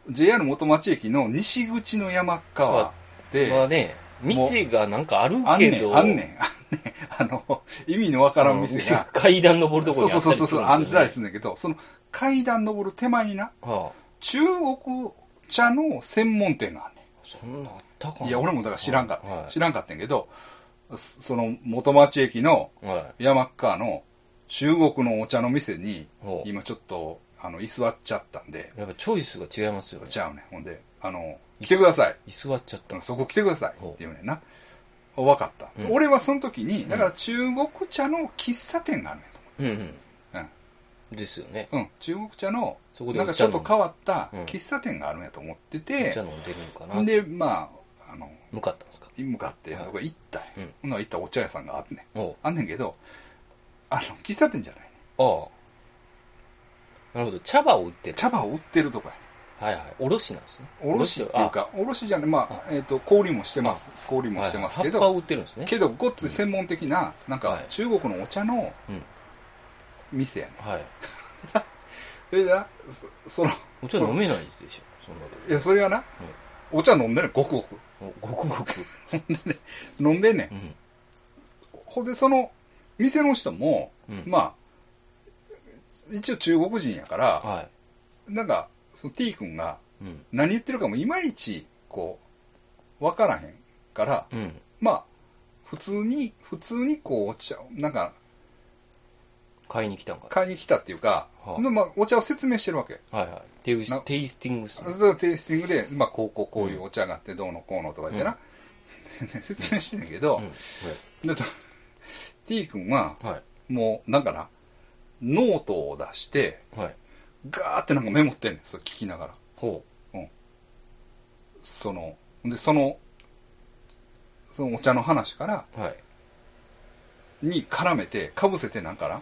JR 元町駅の西口の山川で、はね、店がなんかあるあんねん、けど、あんねん、あんね、あの、意味のわからん店が、階段登るとこそうろにあったりするそうそうそう、あんたりするるんだけど、その階段登る手前にな、はあ、中国茶の専門店があんねそんなあったかいや、俺もだから知らんかった、はい知らんかったんやけど、そその元町駅のは山っ川の中国のお茶の店に今ちょっとあの居座っちゃったんで、やっぱチョイスが違いますよね。ちゃうね。ほんで、あの、来てください。居座っちゃった。そこ来てくださいって言うねんな。分かった、うん俺はその時に、だから中国茶の喫茶店があるねんとうんうん。思う。ですよね。うん。うん。中国茶の、なんかちょっと変わったうん喫茶店があるんやと思っておて茶、飲んでるのかな。で、まあ、あの、向かったんですか？向かって、はいそこ行ったんやうん行ったらお茶屋さんがあってね。あんねんけど、あの、喫茶店じゃないね。ああ。なるほど。茶葉を売ってる。茶葉を売ってるとかやね。はいはい。おろしなんですね。おろしっていうか、おろしじゃない、まあ、えっ、と、氷もしてます。氷あ、もしてますけはい葉っぱをど、売ってるんですね。けど、ごっつい専門的な、なんかはい、中国のお茶のうん。店やね。はい。でな、そその、お茶飲めないでしょ。そんなの。いや、それがな、お茶飲んでんねん、ごくごく。おごくごく。飲んでんねんう。ん。ほんで、その、店の人も、うん。まあ、一応中国人やから、はなんか、その T 君が。何言ってるかもいまいち、こう、わからへんから、うん。まあ、普通に、普通にこう、お茶を、なんか、買いに来たんか。買いに来たっていうか、はあでまあ、お茶を説明してるわけ。はいはい。テイテイスティングする。テイスティングで、まあ、こう、こう、こういうお茶があって、どうのこうのとか言ってな、説明してんねんけど、うん。で、T 君は、はい。もう、なんかな、ノートを出して、はい。ガーってなんかメモってんねん、それ聞きながら。ほその、で、その、そのお茶の話から、う。はい。に絡めて、かぶせてなんかな、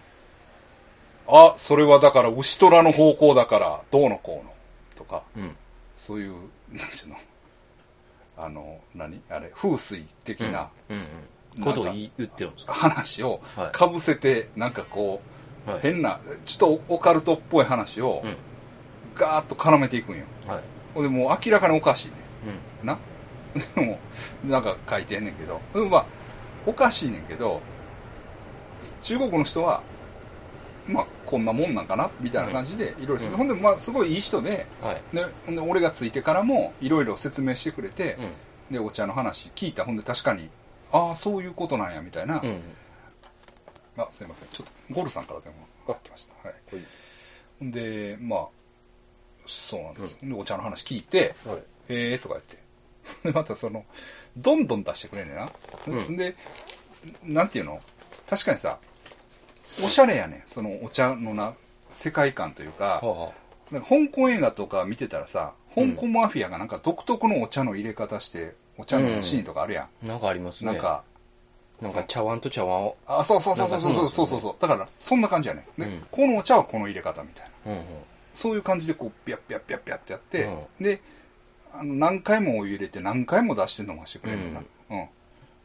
あ、それはだから牛虎の方向だから、どうのこうの、とか、うん。そういう、なんちゅうの、あの、何あれ、風水的なうんうん。ことを言ってるんですか？話をはいかぶせて、なんかこう、はい。変な、ちょっとオカルトっぽい話をうん。ガーッと絡めていくんよ。はい。で、もう明らかにおかしいね。うん。な？でも、なんか書いてんねんけど、でもまあ、おかしいねんけど、中国の人は、まあ、こんなもんなんかな？みたいな感じで、いろいろほんで、まあ、すごいいい人で、はい。で、ほんで俺がついてからも、いろいろ説明してくれて、うん。で、お茶の話聞いた。ほんで、確かに、ああ、そういうことなんや、みたいな。うん。あ、すいません。ちょっと、ゴルさんから電話が来ました。はい。ほんで、まあ、そうなんです。で、お茶の話聞いて、はい。へえーとか言って。で、またその、どんどん出してくれんねんな。うんで、なんていうの？確かにさ、おしゃれやねん。そのお茶のな、世界観というか、はなんか香港映画とか見てたらさ、うん香港マフィアがなんか独特のお茶の入れ方して、お茶のシーンとかあるやん。あ。なんかありますね。なん、か、なんか茶碗と茶碗を。あ、そうそうそうそうそうそうそうそうそう。だから、そんな感じやねうんこのお茶はこの入れ方みたいな。うんうん。そういう感じでこう、ビャッビャッビャッビャッってやって、うんで、あの何回もお湯入れて何回も出して飲ましてくれるのな。うん。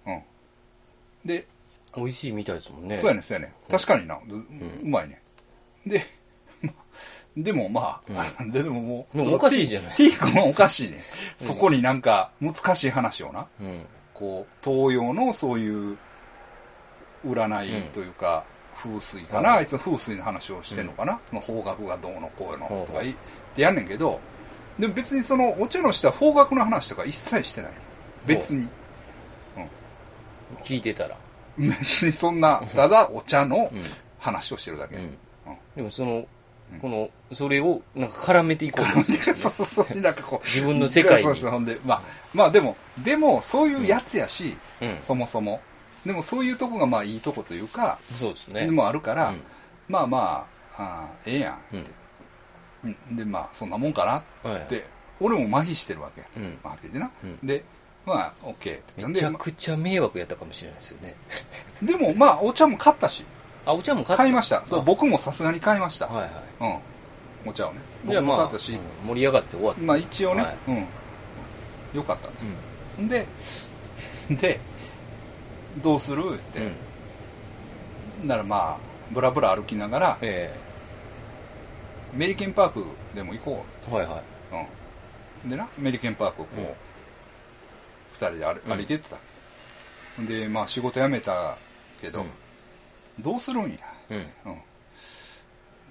うん。で、美味しいみたいですもんね。そうやねんそうやねん。確かにな、ううまいね。で、ま でもまあ、ででももう、おかしいじゃない。ティー君はおかしいね。うん。そこになんか難しい話をな、うん。こう、東洋のそういう占いというか、風水かな、はいあいつは風水の話をしてんのかな、その方角がどうのこうのとか言ってやんねんけど、でも別にそのお茶の下は方角の話とか一切してない。別に。聞いてたら。別 にそんな、ただお茶のうん。話をしてるだけ。でもそのうん、この、それをなんか絡めていこうそうねそうそう、なんかこう。自分の世界にそうそう、ほんで、まあ、まあでも、でも、そういうやつやし、うん。そもそも。でもそういうとこがまあいいとこというか、そうですね。でもあるから、うんまあまあ、ええやんうんって、うんで、まあ、そんなもんかなはいって、俺も麻痺してるわけ。うんまあ、はっきり言ってな。うんで、まあ、オッケーって言っめちゃくちゃ迷惑やったかもしれないですよね。でも、まあ、お茶も買ったし、あ、お茶も買った買いました。そうあ僕もさすがに買いました。はいはい。うん。お茶をね。僕も買ったし、うん盛り上がって終わった。まあ一応ね、はいうん。よかったんです。で、で、どうする？って、うん。ならまあ、ブラブラ歩きながら、えメリケンパークでも行こえはいはい。う。うん。でな、メリケンパークをこう、二人で歩うん歩いてってた。で、まあ仕事辞めたけど、うんどうするんや？うん。うん。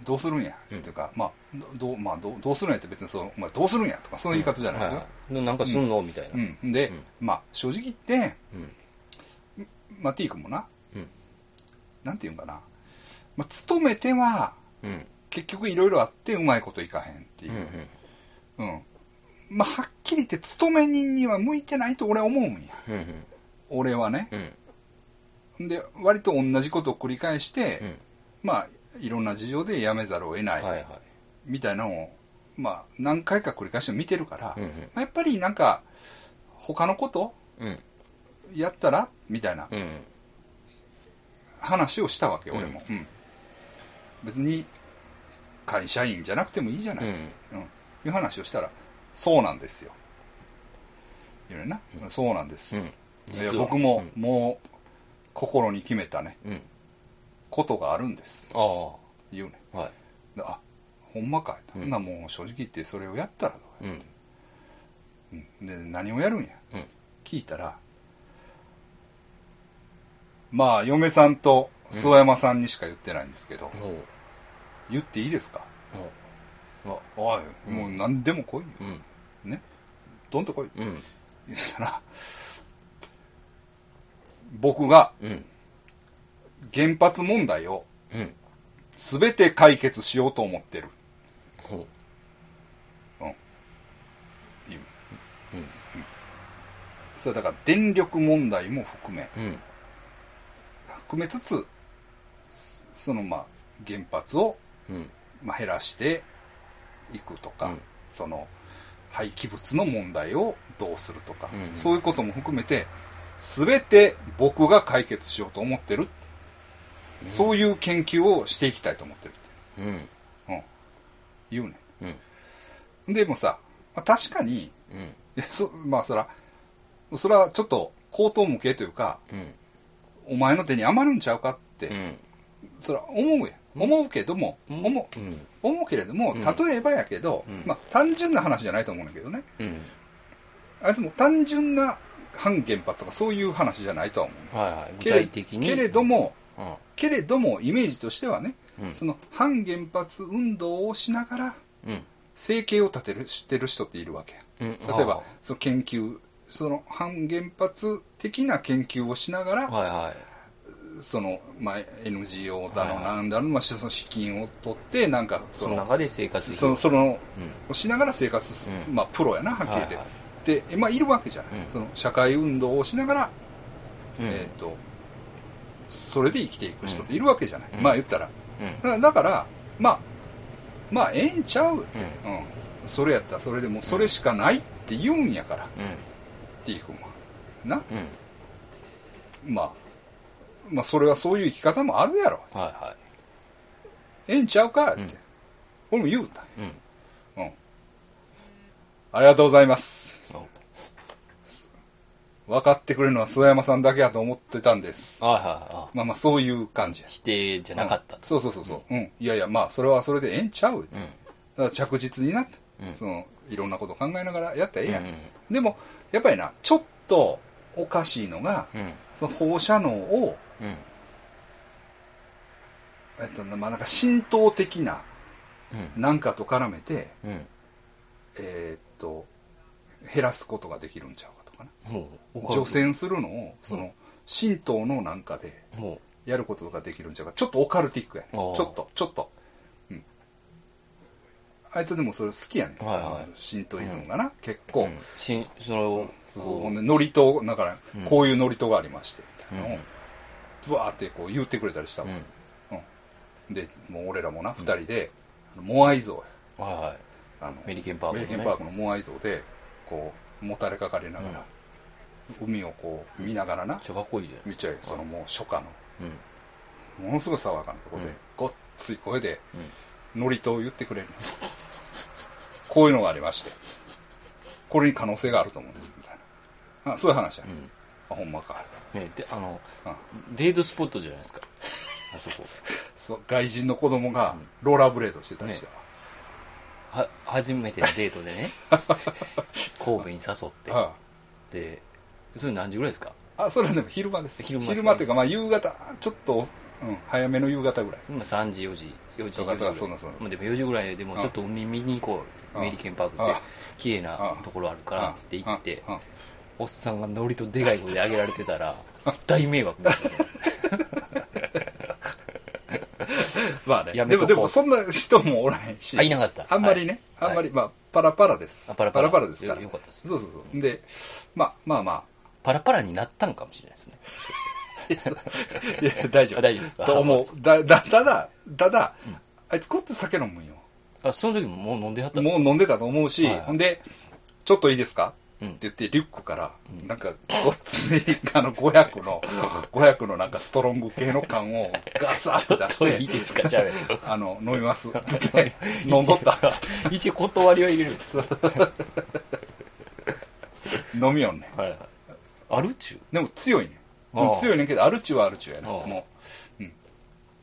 どうするんや？うんっていうか、まあ、どう、まあ、どうどうするんやって別にそう、お前どうするんや？とか、その言い方じゃないけど、はいはいなんかすんの？みたいな。うん。で、うんまあ、正直言って、うん。まあ、T 君もな、うん。なんていうんかな、まあ、勤めては、うん。結局いろいろあってうまいこといかへんっていう。うん。うん。まあ、はっきり言って、勤め人には向いてないと俺は思うんや。うん。うん。俺はね。うん。で、割と同じことを繰り返して、うん。まあ、いろんな事情で辞めざるを得ない、はいはい。みたいなのを、まあ、何回か繰り返して見てるから、うん。まあやっぱりなんか、他のことうん。やったら？みたいなうん。話をしたわけ、うん俺も。うん別に、会社員じゃなくてもいいじゃない。うん。うん。いう話をしたら、そうなんですよ。言うねんな。うんそうなんです。うん。僕も、うんもう、心に決めたね、うん。ことがあるんです。ああ。は言うねん。い。であ、ほんまかい。うんほんならもう正直言ってそれをやったらどうやうん。うん、で、何をやるんやうん。聞いたら、まあ、嫁さんと諏訪山さんにしか言ってないんですけど、ほう。言っていいですか？ほう。あ、おい、うんもう何でも来いよ。うん。ね。どんと来い。うん。言ったら、僕がうん。原発問題をうん。全て解決しようと思ってる。ほう。言う。うん。それだから電力問題も含め、うん。含めつつ、そのまあ、原発をうん。まあ減らしていくとか、うんその廃棄物の問題をどうするとか、うんそういうことも含めて、すべて僕が解決しようと思ってる、そういいう研究をしていきたいと思ってるって、うん。うん、言うねうん。ん。でもさ、まあ、確かに、うん。いやそまあそら、それはちょっと口頭無形というか、うん。お前の手に余るんちゃうかって、うん。それは思うやん。思うけども、うん。思う、うん。思うけれども、うん例えばやけど、うんまあ単純な話じゃないと思うんだけどね。うん。あいつも単純な反原発とかそういう話じゃないとは思う。はいはい。具けれ体的に。けれども、うん。けれども、イメージとしてはね、うん。その反原発運動をしながら、うん。生計を立てる、知ってる人っているわけや。うん。例えば、その研究、その反原発的な研究をしながら、はいはい。その、まあ、NGO だの、なんだの、まあ、その資金を取って、なんか、その、その中で生活その、その、うん。しながら生活す、うんまあ、プロやな、はっきり言って。はいで、まあ、いるわけじゃない。うんその、社会運動をしながら、うん。えっ、と、それで生きていく人っているわけじゃない。うんまあ、言ったら。うん。だから、まあ、まあ、ええんちゃう、うん。うん。それやったら、それでもう、それしかないって言うんやから、うん。T 君は。なうん。まあ、まあ、それはそういう生き方もあるやろ。はいはええんちゃうかって。うん俺も言うた。い。うん。うん。ありがとうございます。分かってくれるのは諏訪山さんだけやと思ってたんです。はいはいはまあまあ、そういう感じ。否定じゃなかったうん。そうそうそうそう。うん。いやいや、まあ、それはそれでええんちゃう。だかうん。ら着実にな、うん。その、いろんなこと考えながらやったらええやん。うん。でも、やっぱりな、ちょっとおかしいのが、うん。その放射能を、うん。えっと、まあなんか浸透的なうん。なんかと絡めて、うん。えーっと、減らすことができるんちゃうかとかな。除染するのを、その、神道のなんかでほやることができるんちゃうか。ちょっとオカルティックやね。ちょっと、ちょっと。うん。あいつでもそれ好きやねん。はいはい神道イズムがな、結う。構。うんし、それを、そうそうほんで、祝詞、だからうん、こういう祝詞がありまして、みうん。たいなのを、ブワーってこう言ってくれたりしたわ。うん。うん。で、もう俺らもな、二人で、モアイ像や。はいはい。あの、メリケンパークのねメリケンパークのモアイ像で、こう、もたれかかりながら、海をこう、見ながらなめっ、ちゃかっこいいじゃん。見ちゃうよそのもう初夏うん。の、ものすごい爽やかなところで、うんごっつい声で、うん。ノリと言ってくれる。こういうのがありまして、これに可能性があると思うんです、みたいな。あそういう話や、うん。あ、ほんまか。ねで、あの、あデートスポットじゃないですか。あそこ。そう外人の子供がうんローラーブレードしてたりしては、初めてのデートでね、神戸に誘って。あで、それ何時ぐらいですか？あ、それはでも昼間です。昼間ですか？昼間っていうか、まあ夕方、ちょっと、うん、早めの夕方ぐらい。今3時、4時、4時とかぐらいそうなでも4時ぐらいでもちょっと海見に行こう。うんメリケンパークってうん、綺麗なところあるからって言っておっさんがノリとでかい声で上げられてたら、大迷惑ですよね。まあね。やめでも、でも、そんな人もおらへんし。あ、いなかった。あんまりね、はいあんまり、まあ、パラパラです。あパラパラですから。よよかったですそうそうそう。で、まあまあまパラパラになったのかもしれないですね。あ、いや、大丈夫。あ大丈夫ですか？と思う。だ、だ、ただ、ただうん、あいつこっち酒飲むんよ。あ、その時ももう飲んではったもう飲んでたと思うし、はいほんで、ちょっといいですか？うんって言って、リュックから、うんなんか、ごっつい、あの、500の、500のなんかストロング系の缶をガサッと出しちょっといいて、ですか、ちゃうやろあの、飲みますって 飲んどった。一応断りは入れるんです。飲みよんね。はいはい。アルチュでも強いね。ああうん強いねんけど、アルチュはアルチュやな。ああもう。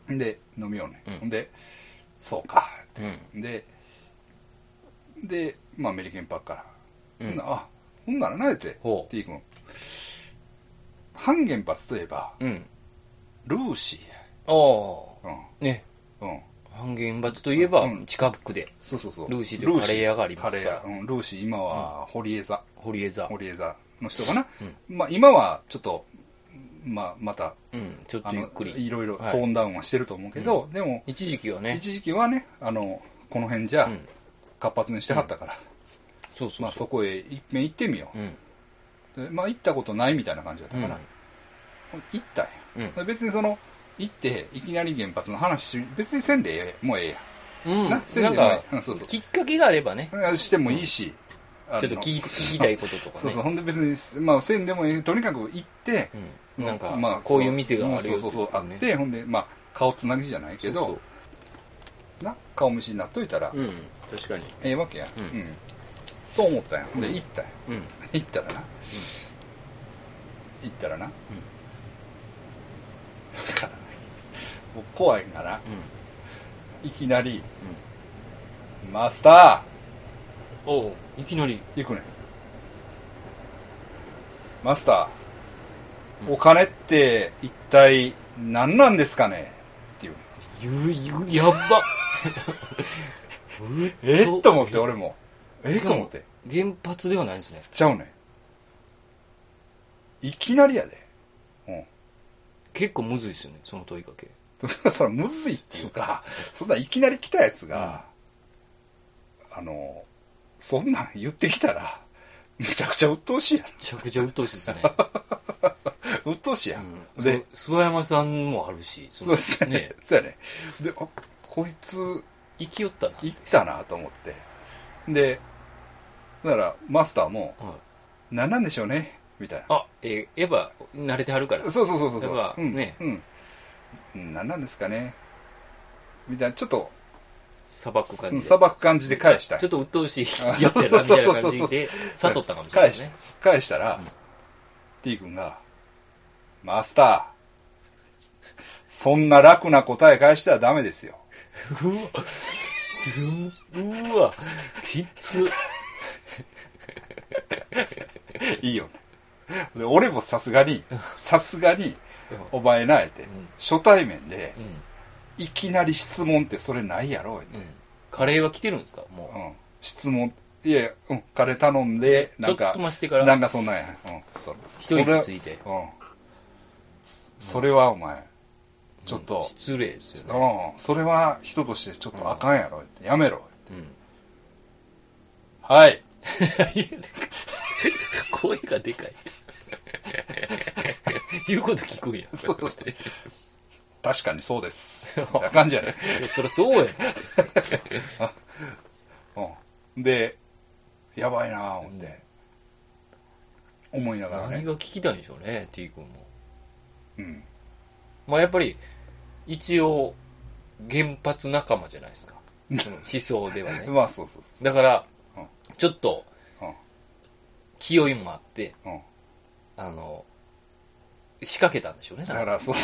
うん。で、飲みよんね。うんで、そうか。うん。で、で、まあ、アメリケンパークから。うんほんならあ、ほんならなえて、T 君。半原発といえば、うん。ルーシああ。ーや。ね。うん。うん。半減罰といえばうん、近くで、そうそうそう。ルーシーというカレー屋がありますからカレー屋。うん、ルーシー、今は、堀江座。堀江座。堀江座の人かな。うん。まあ、今は、ちょっと、まあ、また、うん。ちょっとゆっくり。いろいろトはいーンダウンはしてると思うけど、でも、一時期はね。一時期はね、あの、この辺じゃうん。活発にしてはったから、そうそう。まあそこへ一遍行ってみよう。でまあ行ったことないみたいな感じだったから、行ったんや。うん。別にその、行って、いきなり原発の話、別にせんでええもうええうん。ななんせんそうそう、きっかけがあればね。してもいいし、ちょっと聞い聞きたいこととかね。そうそう、ほんで別に、まあせんでもええ、とにかく行って、うん。なんか、まあこういう店があるよそうそうそう、ってねあって、ほんで、まあ、顔つなぎじゃないけど、そうな、顔見知りになっといたら、そううん。確かに。ええわけや。うんうん。と思ったんや。ほんで、うん行ったんや。うん。うん。行ったらな。行ったらな。だから、もう怖いから、いきなり、マスタうん。おういきなり。ー行くねん。マスター、うんお金って一体何なんですかね？っていう。ゆ、ゆ、やっば。え？っと思って、俺も。え？っと思って。原発ではないんですね。ちゃうねん。いきなりやで。うん。結構むずいですよね、その問いかけ。それむずいっていうか、そんないきなり来たやつが、あの、そんなん言ってきたら、めちゃくちゃ鬱陶しいやめちゃくちゃ鬱陶しいですね。ん。鬱陶しいやん。うん、で、そ諏訪山さんもあるし、そうですね。ね。そうやね。で、あこいつ、生きよったな。行ったなと思って。で、だから、マスターも、はい何なんでしょうね？みたいな。あ、えーやっぱ、慣れてはるから。そうそうそうそうそう。やっぱうん、ねうん。うん何なんですかね？みたいな、ちょっと、砂漠感じで。砂漠感じで返したいちょっと鬱陶しいやつやな、みたいな感じで、悟ったかもしれない返しね。返したら、うん T 君が、マスター、そんな楽な答え返したらダメですよ。うわ、うわ、きつ。いいよね。で俺もさすがに、さすがに、お前なえて、うん初対面でう、ん。いきなり質問ってそれないやろ、うん。カレーは来てるんですか？もうん。質問、いや、うん、カレー頼んで、う。ちょっなんかと、待ってから、なんかそんなんや。うん、そう。一息ついて。うん。それはお前、ちょっと、失礼ですよね。うん、それは人としてちょっとあかんやろ、ってやめろ。うん。はい。声がでかい。言うこと聞くんや。そう確かにそうです。みたいな感じやね。えそりゃそうやね うん。で、やばいなぁ、思って。思いながらね。何が聞きたいんでしょうね、T 君も。うん。まあやっぱり、一応、原発仲間じゃないですか。思想ではね。まあ、そうそうそだからうん、ちょっと、う。うん。気負いもあって、うん。あの、仕掛けたんでしょうね。だから、そう、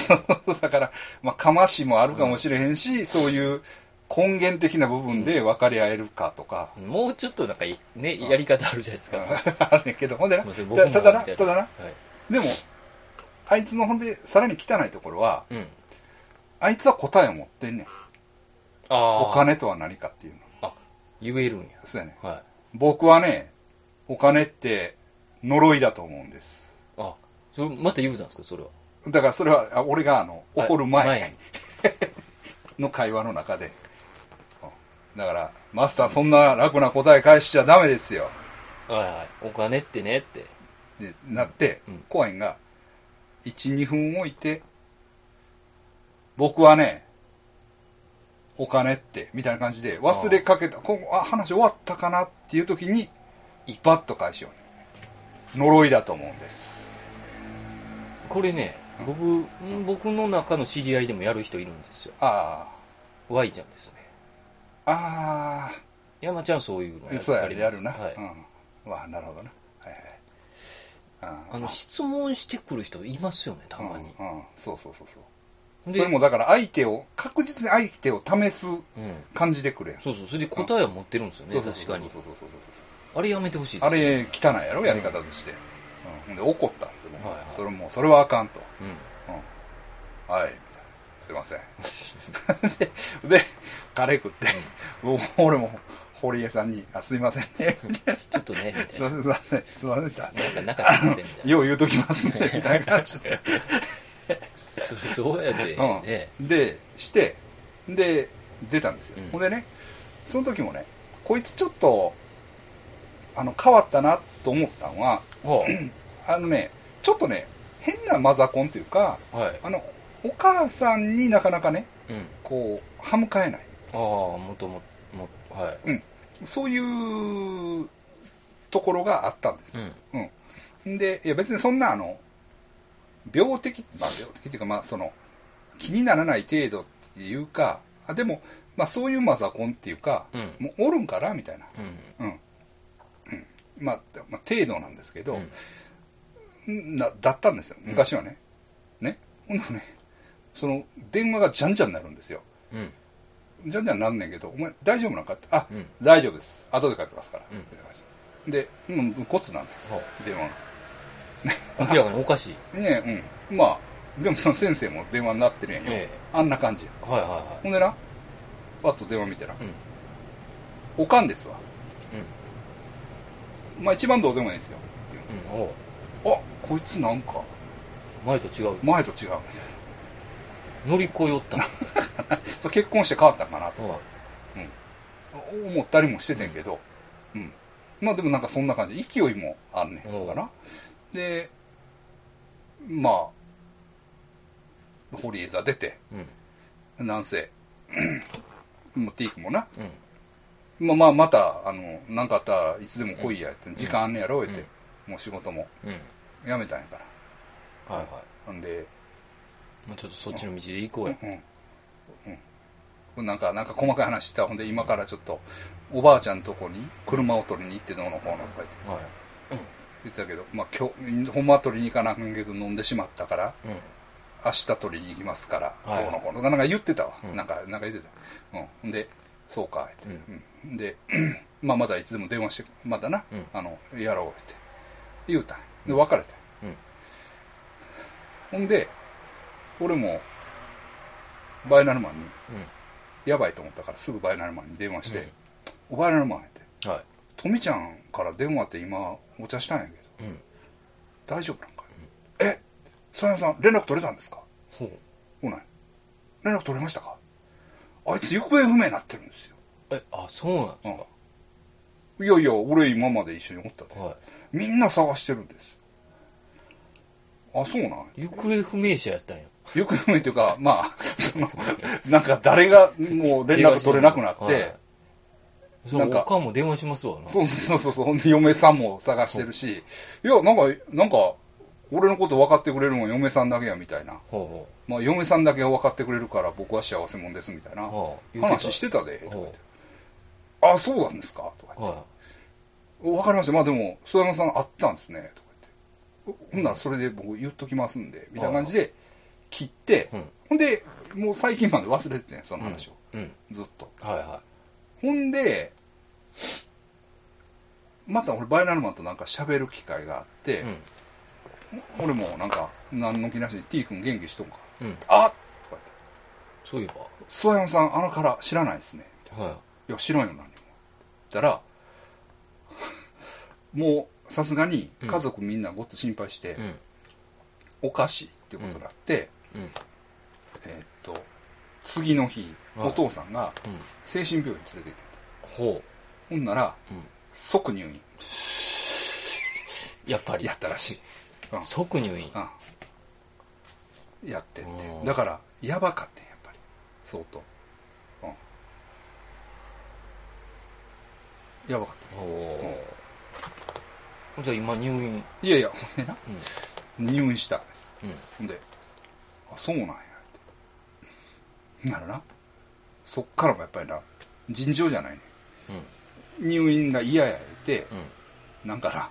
だから、まあ、かましもあるかもしれへんし、そういう根源的な部分で分かり合えるかとか、もうちょっとなんか、ね、やり方あるじゃないですか。あるねんけど、ほんでな、たただな、ただな、はい。でも、あいつのほんで、さらに汚いところは、うん。あいつは答えを持ってんねん。お金とは何かっていうの。あ、言えるんや。そうやね。はい。僕はね、お金って呪いだと思うんです。あ、それ、また言うたんですか、それは？だからそれは、あ俺があの、はい怒る前前に の会話の中で。うんだから、マスターそんな楽な答え返しちゃダメですよ。はいはい。お金ってねって。でなってうん、コアインが、1、2分置いて、僕はね、お金って、みたいな感じで、忘れかけた、こあ、話終わったかなっていう時に、バッと返しよう。呪いだと思うんです。これね、僕、ん僕の中の知り合いでもやる人いるんですよ。あ Y ちゃんですね。あ、あ山ちゃんそういうのあ、そうや、やるな。はい。うん。わあ、なるほどな。はいはい。ああの、質問してくる人いますよね、たまに。うん、うんそうそうそうそう。でそれもだから相手を、確実に相手を試すうん。感じでくれん。そうそう、それで答えを持ってるんですよね、確かに。そうそうそうそうそうあれやめてほしいです。あれ、汚いやろ、やり方として。うん。で、怒ったんですよ、僕はいはいそれもう、それはあかんと。うん。うん。はい。すいません。で、で、カレー食って、もう俺も、堀江さんに、あ、すいませんね。ちょっとね。すいません、すいません、すいませんでした。なんか、なんか。よう言うときますね、みたいな感じで。それそうやで、ね。うん、で、して、で、出たんですよ。うんほんでね、その時もね、こいつちょっと、あの、変わったなと思ったのは、は あのね、ちょっとね、変なマザコンというか、あ、はい。あの、お母さんになかなかね、うん。こう、歯向かえない。ああ、もともも、はい。うん。そういうところがあったんです。うん。うん。で、いや別にそんなあの、病的、まあ病的っていうか、まあその、気にならない程度っていうか、あでも、まあそういうマザコンっていうか、うん。もうおるんかなみたいな。うん。うん。うん。まあ、まあ、程度なんですけど、うんなだったんですよ。うん昔はね。ね。ほんならね、その、電話がじゃんじゃんなるんですよ。うん。じゃんじゃんなんねんけど、お前大丈夫なんかって、あ、うん。大丈夫です。後でかけますから。うんで、うん、コツなんだよ、は電話が。あ 明らかにおかしい。ねえ、うん。まあ、でもその先生も電話になってるやんよ。ええあんな感じや。はいはいはほんでな、パッと電話見たら、い。うん。おかんですわ。うん。まあ一番どうでもいいですよ。うん。あ、こいつなんか、前と違う。前と違うみ乗り越えよった。結婚して変わったんかなと、はうん、思ったりもしててんけど、うん。まあでもなんかそんな感じ。勢いもあんねんかな。で、まあ、ホリエザ出て、い。うん。なんせ、もうティークもな、うん。まあまあ、また、あの、なんかあったらいつでも来いやって、時間あんねやろ、言って、もう仕事もうん。辞めたんやから。はいはほんで、い。まあちょっとそっちの道で行こうや。うん。うん。なんか、なんか細かい話したほんで、今からちょっと、おばあちゃんとこに車を取りに行ってどうのこうのとか言ってはい。言ってたけど、まあ今日、ほんまは取りに行かなあかんけど飲んでしまったから、うん。うん。明日取りに行きますから、はいどうのこうのとかなんか言ってたわ。うんなんか、なんか言ってた。うん。で、そうか、言って。うんうん。で、まあまだいつでも電話して、またな、うんあの、やろうって。言うたで、別れたうん。ほんで、俺も、バイナルマンに、やばいと思ったからすぐバイナルマンに電話して、おバイナルマンやって、うん。はい。ちゃんから電話って今、お茶したんやけど、うん。大丈夫なんか、え、佐山さん、連絡取れたんですか？ほう。ほない。連絡取れましたか？あいつ行方不明になってるんですよ。え、あ、そうなんですか？いやいや、俺今まで一緒におったで。はみんな探してるんですよ。あ、そうなん？い。行方不明者やったんや。行方不明というか、まあ、その、なんか誰がもう連絡取れなくなって、はいそう、なんかおかんも電話しますわな。そうそうそうそう、ほんで嫁さんも探してるし、いや、なんか、なんか、俺のこと分かってくれるのは嫁さんだけやみたいな。ほまあ、嫁さんだけが分かってくれるから僕は幸せ者ですみたいな話してたで、とか言っほて。あ、そうなんですか？とかう。言って。は分かりました。まあでも、曽山さんあったんですね。とか言って。ほんならそれで僕言っときますんで、みたいな感じで切ってい。う、ん。ほんで、もう最近まで忘れててん、その話を。うん。ずっと。はいはほんで、また俺バイナルマンとなんか喋る機会があって、い。うん。俺もなんか、何の気なしに T 君元気しとんか。うん。あっとか言って。そういえ諏訪山さん、あのから知らないですね。ば。はい。いや、知らんよ、何も。ったら、もう、さすがにうん家族みんなごっつ心配して、うん。おかしいってことになって、うん。えーっと、次の日、はいお父さんがうん。精神病院に連れて行ってほた。ほんなら。即入院やっぱり。やったらしい。うん即入院。うん。やってんてうん。だから、やばかってん、やっぱり。相当。うん。やばかった。ほう。じゃあ今入院。いやいや、ほんでな、うん。入院したんです。うん。ほんで、あ、そうなんや、って。ならな、そっからもやっぱりな、尋常じゃないね。うん。入院が嫌や言って、うん。なんかな、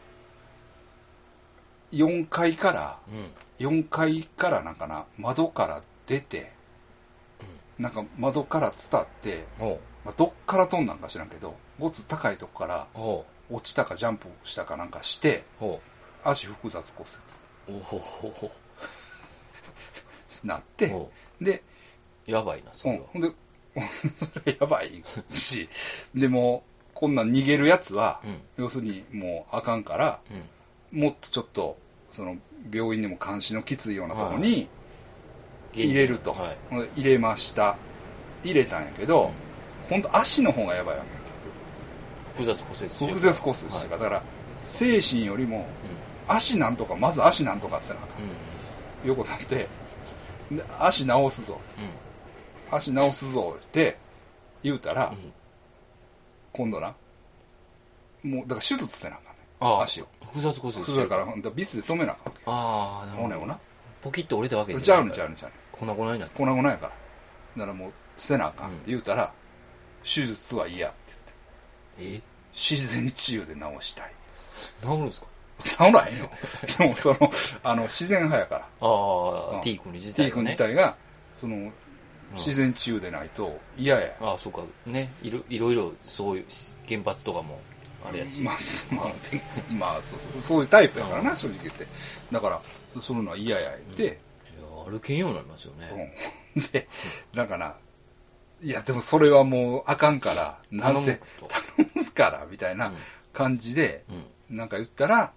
4階から、うん。4階からなんかな、窓から出て、なんか窓から伝って、ほまあ、どっから飛んなんか知らんけど、ごつ高いとこから落ちたかジャンプしたかなんかして、足複雑骨折。なって、ほで、う。やばいな、それは。うんほんで、やばいし、でも、こんなん逃げるやつは、うん。要するにもうあかんから、うん。もっとちょっと、その、病院でも監視のきついようなとこに入れると。はい。ほんで入れました。入れたんやけど、ほんと足の方がやばいわけ複雑骨折複雑骨折してから、だから、精神よりも、足なんとか、まず足なんとかってなあかんうん。うん。横になって、で足直すぞ。足直すぞって言うたら、うん。今度な、もう、だから手術せなあかんね。ああ、足を。複雑骨折そうだから、ビスで止めなあかんわけ。ああ、なるほど。骨をな。ポキッと折れたわけちゃうねんちゃうう。ねんちゃうねん。粉々になって。粉々やから。だからもう、せなあかんって言うたら、手術は嫌って言って。え？自然治癒で治したい。治るんですか？治らへんよ。でも、その、あの、自然派やから。ああ、うん T 君自 T 体がね。君自体が、その、うん自然治癒でないと嫌や。ああ、そうか。ね。いろいろいろ、そういう、原発とかも、あれやし。まあ、まあ、まあ、そうそう、そういうタイプやからな、正直言って。だから、そういうのは嫌や言って、いや歩けんようになりますよね。うん。で、だから、いや、でもそれはもうあかんから、なんせ、と。頼むから、みたいな感じで、うん。なんか言ったら、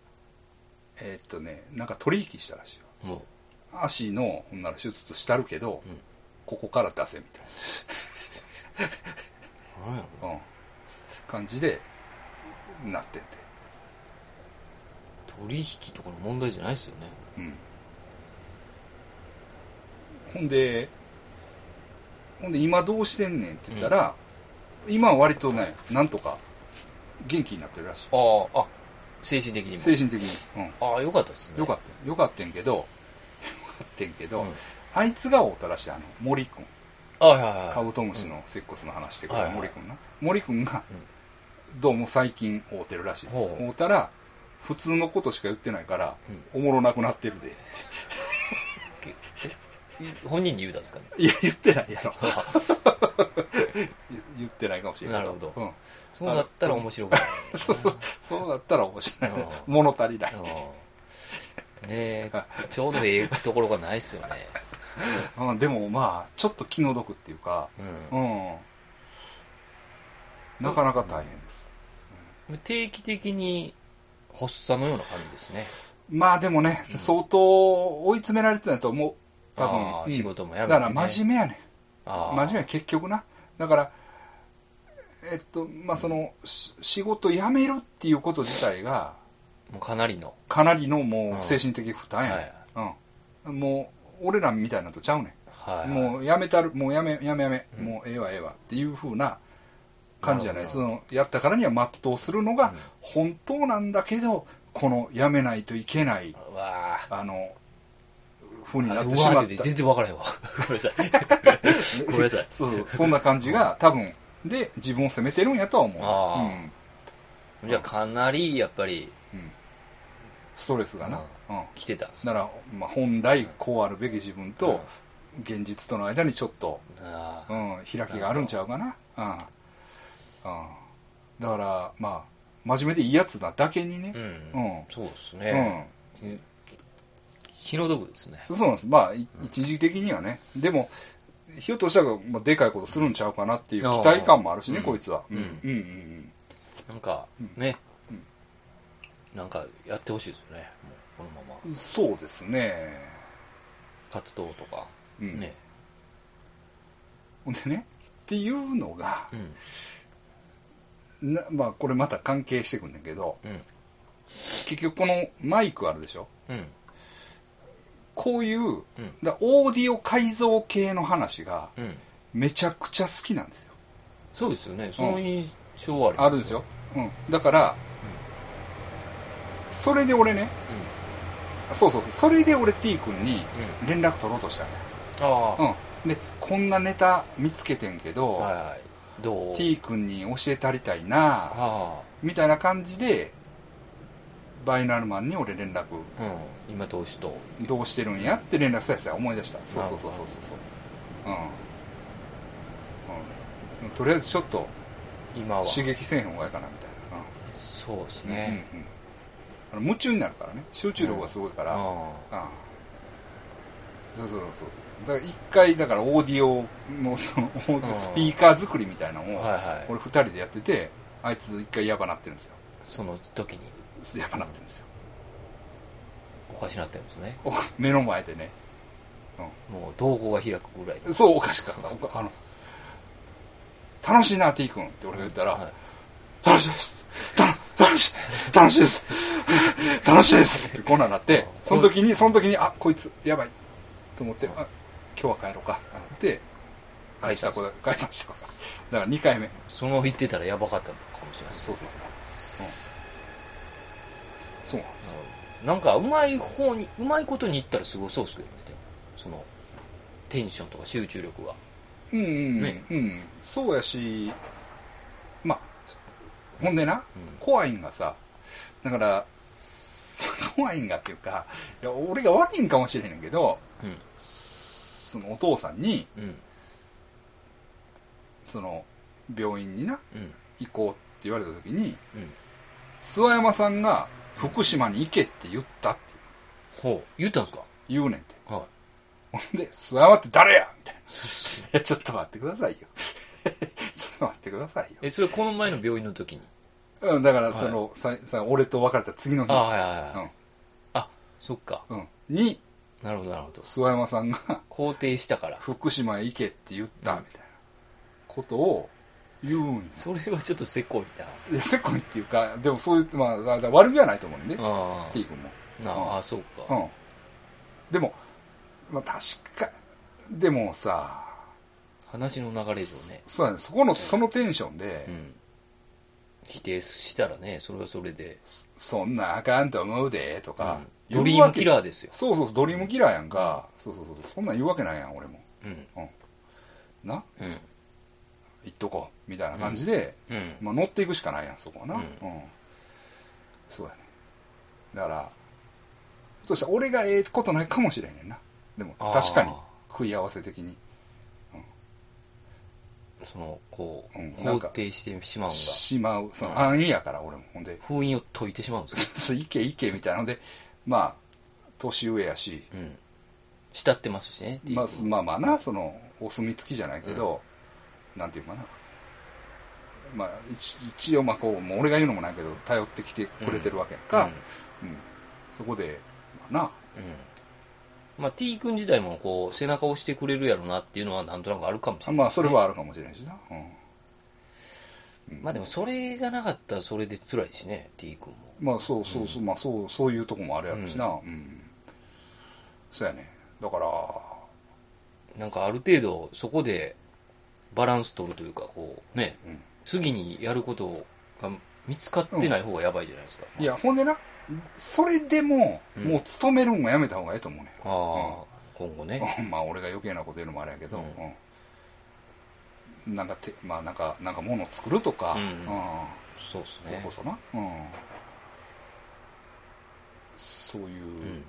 えーっとね、なんか取引したらしいよ。うん。も足の、ほんなら手術したるけどう、、うん。ここから出せみたいな、うん、感じで、なってて。取引とかの問題じゃないですよね。うん。ほんで、ほんで今どうしてんねんって言ったら、今は割とね、なんとか元気になってるらしい。ああ、あ、精神的にも。精神的に。うん。ああ、よかったですね。よかったよ。よかったんけど、よかったんけど、うんあいつが会うたらしい、あの、森くん。あはいはいはい。カブトムシの接骨の話してくれはいはいる森くんな。森くんが、うん。どうも最近会うてるらしい。会うたら、普通のことしか言ってないから、うんおもろなくなってるで。本人に言うたんですかね？いや、言ってないやろ。言ってないかもしれない。なるほどうん。そうだったら面白くない。そうそう、そうだったら面白いうん。物足りない。うんねえ、ちょうどええところがないっすよね。うん、でもまあ、ちょっと気の毒っていうか、うんうん。なかなか大変です。定期的に発作のような感じですね。まあでもね、うん相当追い詰められてたと思う。多あ分。うんー仕事もやめてねだから真面目やねあん。真面目や結局な。だから、えっと、まあその、し仕事辞めるっていうこと自体が、もうかなりの。かなりのもうんう精神的負担やねん。うん。もう、俺らみたいなのとちゃうねはい。ん。もうやめたる、もうやめ、やめやめ、うんもうええわええわっていう風な感じじゃない。その、やったからには全うするのがうん本当なんだけど、このやめないといけない。あの、風になってしまった。全然わからへんわ。ごめんなさい。ごめんなさい。そうそう、そんな感じが多分、で、自分を責めてるんやとは思う。うん。じゃあかなりやっぱりうん。ストレスがな。うん。来てたんですだから、まあ、本来こうあるべき自分と、現実との間にちょっと、うん、開きがあるんちゃうかな。うん。うん。だから、まあ、真面目でいいやつなだけにねう。ん、うんそうですね。気の毒ですね。そうなんです。まあ、い一時的にはね。でも、ひょっとしたら、まあ、でかいことするんちゃうかなっていう期待感もあるしね、うんこいつは。うんうんうんうんなんかうん、ねうん、なんかやってほしいですよね。もうこのままうん。そうですね。活動とか。うん。ね。ほんでね、っていうのがう、ん。なまあ、これまた関係してくんだけど、うん。結局このマイクあるでしょ？うん。こういう、うん。だオーディオ改造系の話がうん。めちゃくちゃ好きなんですよ。そうですよね。その印象はありますあるんですよ。。うん。だから、それで俺ね、そうそうそう、それで俺 T 君に。連絡取ろうとしたのよ。ああ。うん。で、こんなネタ見つけてんけど、はいはい。どう？T 君に教えたりたいな、あみたいな感じで、バイナルマンに俺連絡、あ。うん。今どうしと。どうしてるんやって連絡さえさ思い出した。そうそうそうそうそう。うん。うん。とりあえずちょっと今は。刺激せえへん方がいいかなみたいな。そうですうん。ね。うんうんあの夢中になるからね。集中力がすごいから。うん。あそうそうそう。だから一回、だからオーディオのその、んスピーカー作りみたいなのを。俺二人でやってて、あいつ一回ヤバなってるんですよ。その時に？ヤバなってるんですよ。おかしなってるんですね。お 目の前でね。もう瞳孔が開くぐらい。そう、おかしかった。あの、楽しいな、T 君って俺が言ったら、はい楽しいです。た楽しい、楽しいです。楽しいですってこんなんなって、その時に、その時に、あ、こいつ、やばい。と思って、あ、今日は帰ろうか。って、解散こ解散したから。だから2回目。その言ってたらやばかったのかもしれない。そうそうそうそう。うん。そうなんですよ。なんか、うまい方に、うまいことにいったらすごそうですけどね。その、テンションとか集中力が。うんうん、ねうん。そうやし、まあ、ほんでな、うん怖いんがさ、だから、怖いんがっていうか、いや俺が悪いんかもしれへんけど、うん。そのお父さんに、うん。その、病院にな、うん。行こうって言われた時に、うん。諏訪山さんが福島に行けって言ったってほう。言ったんですか？言うねんて。はい。ほんで、諏訪山って誰や？みたいな。いや、ちょっと待ってくださいよ。ちょっと待ってくださいよ。え、それこの前の病院の時に？うん、だから、その、ささ俺と別れた次の日、あはいはいはい。あ、そっか。うん、うん、に、なるほどなるほど。諏訪山さんが肯定したから。福島へ行けって言ったうんみたいなことを言うんや。それはちょっとせこいいや、せこいっていうか、でもそういう、まあ、だだ悪気はないと思うんで、な。あ T 君も。あ。なあ、あ、そうか。うん。でも、まあ確か、でもさ、話の流れ上ね。そうやね、そこの、そのテンションで、うん。否定したらね、それはそれで。そんなあかんと思うで、とか、うんドリームキラーですよ。そうそうそう、ドリームキラーやんか。そうそうそうそう、そんなん言うわけないやん、俺も。うん。うん。な？うん。言っとこう、みたいな感じで、うん。まあ乗っていくしかないやん、そこはな。ううんん。そうやね。だから、そしたら俺がええことないかもしれんねんな。でも、確かに、食い合わせ的に。その、こう、うんなんか肯定してしまうんが、しまう、そのうん安易やから、俺も。ほんで、封印を解いてしまうんですよ。いけいけみたいなので、まあ、年上やし、うん。慕ってますしね。まあ、まあまあな、その、お墨付きじゃないけど、なんていうかな。まあ、一一応、まあこう、もう俺が言うのもないけど、頼ってきてくれてるわけやんか。うん。そこで、まあな、うん。うん。まあ、T 君自体も、こう、背中を押してくれるやろなっていうのは、なんとなくあるかもしれない、まあ、それはあるかもしれんしな。うん。うんまあでも、それがなかったらそれで辛いしね、T 君も。まあ、そうそうそう、まあ、そう、そういうとこもあるやろしな。うん。そうやね。だから、なんかある程度、そこでバランス取るというか、こう、ね、うん。次にやることが見つかってない方がやばいじゃないですか。いや、ほんでな、それでも、うんもう勤めるんはやめた方がいいと思うね。ああ、今後ね。う んまあ、俺が余計なこと言うのもあれやけど、うんうんなんかて、まあ、なんか、なんか物を作るとか、うんそうですねそれこ。そな、うん。そういう、うん。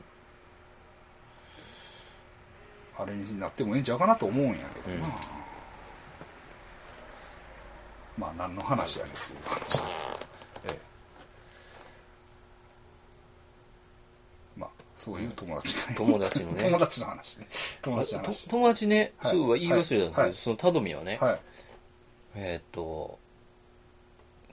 あれになってもええんちゃうかなと思うんやけどな。うんまあ、何の話やねんっていう話ですけど。ええ。まあ、そそういう友達が、友達のね 友達の話ね。友達の話。友達ね、はいそういえば言い忘れたんですけど、はいそのタドミはね、はい。えーっと、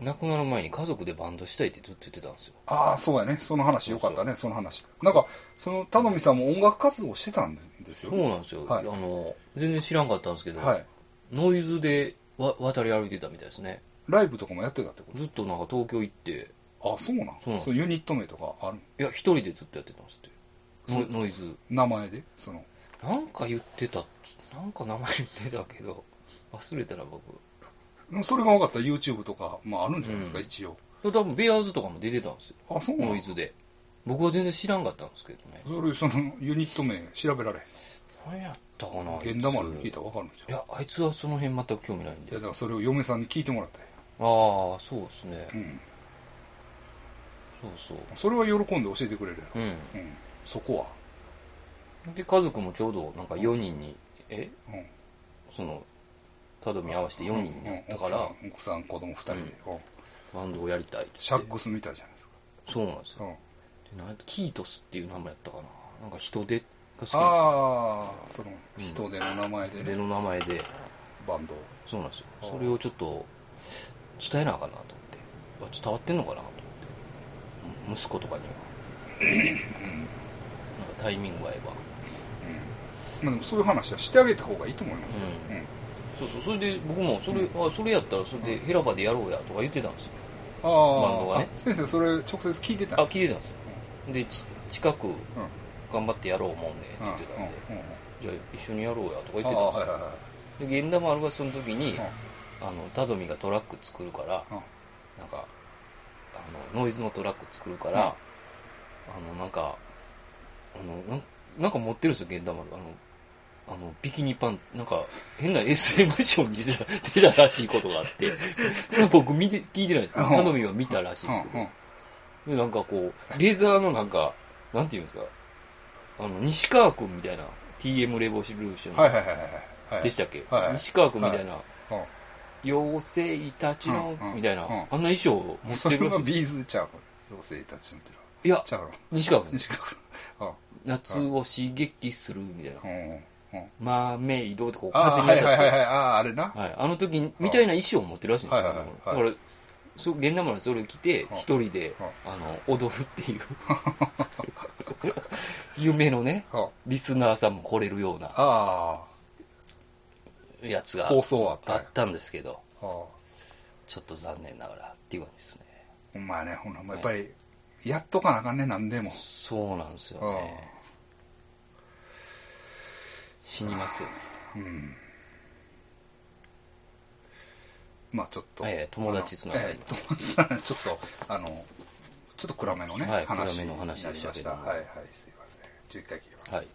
亡くなる前に家族でバンドしたいってずっと言ってたんですよ。ああ、そうやね。その話よかったね、その話。なんか、その、田野さんも音楽活動してたんですよ。そうなんですよ。はいあの、全然知らんかったんですけど、はい。ノイズでわ渡り歩いてたみたいですね。ライブとかもやってたってこずっとなんか東京行って、とあ、そうなん？そうなんですそうユニット名とかあるいや、一人でずっとやってたんですって。ノノイズ。名前で？その、なんか言ってた、なんか名前言ってたけど、忘れたら僕。それが分かったら YouTube とか、まああるんじゃないですか、うん一応。多分、ベアーズとかも出てたんですよ。あ、そうなんノイズで。僕は全然知らんかったんですけどね。それ、その、ユニット名調べられへん。何やったかな源田丸に聞いたら分かるんじゃん。いや、あいつはその辺全く興味ないんいや、で。だからそれを嫁さんに聞いてもらったよ。ああ、そうですね。うん。そうそう。それは喜んで教えてくれるやろ。うん。うん。そこは。で、家族もちょうどなんか4人に、え？うん。その、たどみ合わせて4人になったから、うん奥さん、奥さん子供2人で。うんバンドをやりたいってシャックスみたいじゃないですか。そうなんですよ。うん。でなんやキートスっていう名前やったかな。なんか人手が好きなんああ、そのうん人手の名前で。ね、での名前で、バンド。そうなんですよ。それをちょっと伝えなあかんなと思って。あ伝わってんのかなと思って。うん息子とかには。うん。なんかタイミングが合えば。うん。まあでもそういう話はしてあげた方がいいと思いますよ。ううんん。そうそう、それで僕もそれ、あそれやったらそれでヘラバでやろうやとか言ってたんですよ。ああ、バンドがねあ先生、それ直接聞いてたあ、聞いてたんですよ。で、ち近くうん。うん。頑張ってやろう思うんでってうん。言ってたんで。じゃあ一緒にやろうやとか言ってたんですよ。はいはいはい。で、源田丸がその時に、うんあの、タドミがトラック作るから、うんなんか、あの、ノイズのトラック作るから、あの、なんか、あの、なんか持ってるんですよ、源田丸。あの、あの、ビキニパン、なんか、変な SM ショーに出た、出たらしいことがあって、これは僕見て、聞いてないですけど、うんタドミは見たらしいんですけど、で、なんかこう、レーザーのなんか、なんていうんですか、あの、西川くんみたいな、TM レボリューションはいはいはいはいはい。でしたっけ、はい西川くんみたいな、うん妖精たちのみたいな、うんあんな衣装を持ってるらしいそビーズちゃう。妖精たちのってる。いやち、ゃうの？西川くん。西川君。あ夏を刺激するみたいな。マーメイドってこうああ、風にはい当たって、はいはいはい。ああ、あれな。はいあの時みたいな衣装を持ってるらしいんですよ。はいはいはいだから、そう、源田村それを着て、うん一人で、うあの、踊るっていう、夢のね、あリスナーさんも来れるようなああ、やつが放送あった。あったんですけど、ちょっと残念ながらっていう感じですね。ほんまやね、ほんまやっぱり、やっとかなあかんね、なんでも。そうなんですよね。死にますよね。うん。まあちょっと。ええ友達つながりええ友達つながりちょっと、あの、ちょっと暗めのね、はい話暗めの話でしたけどはいはい、すいません。11回切ります。はい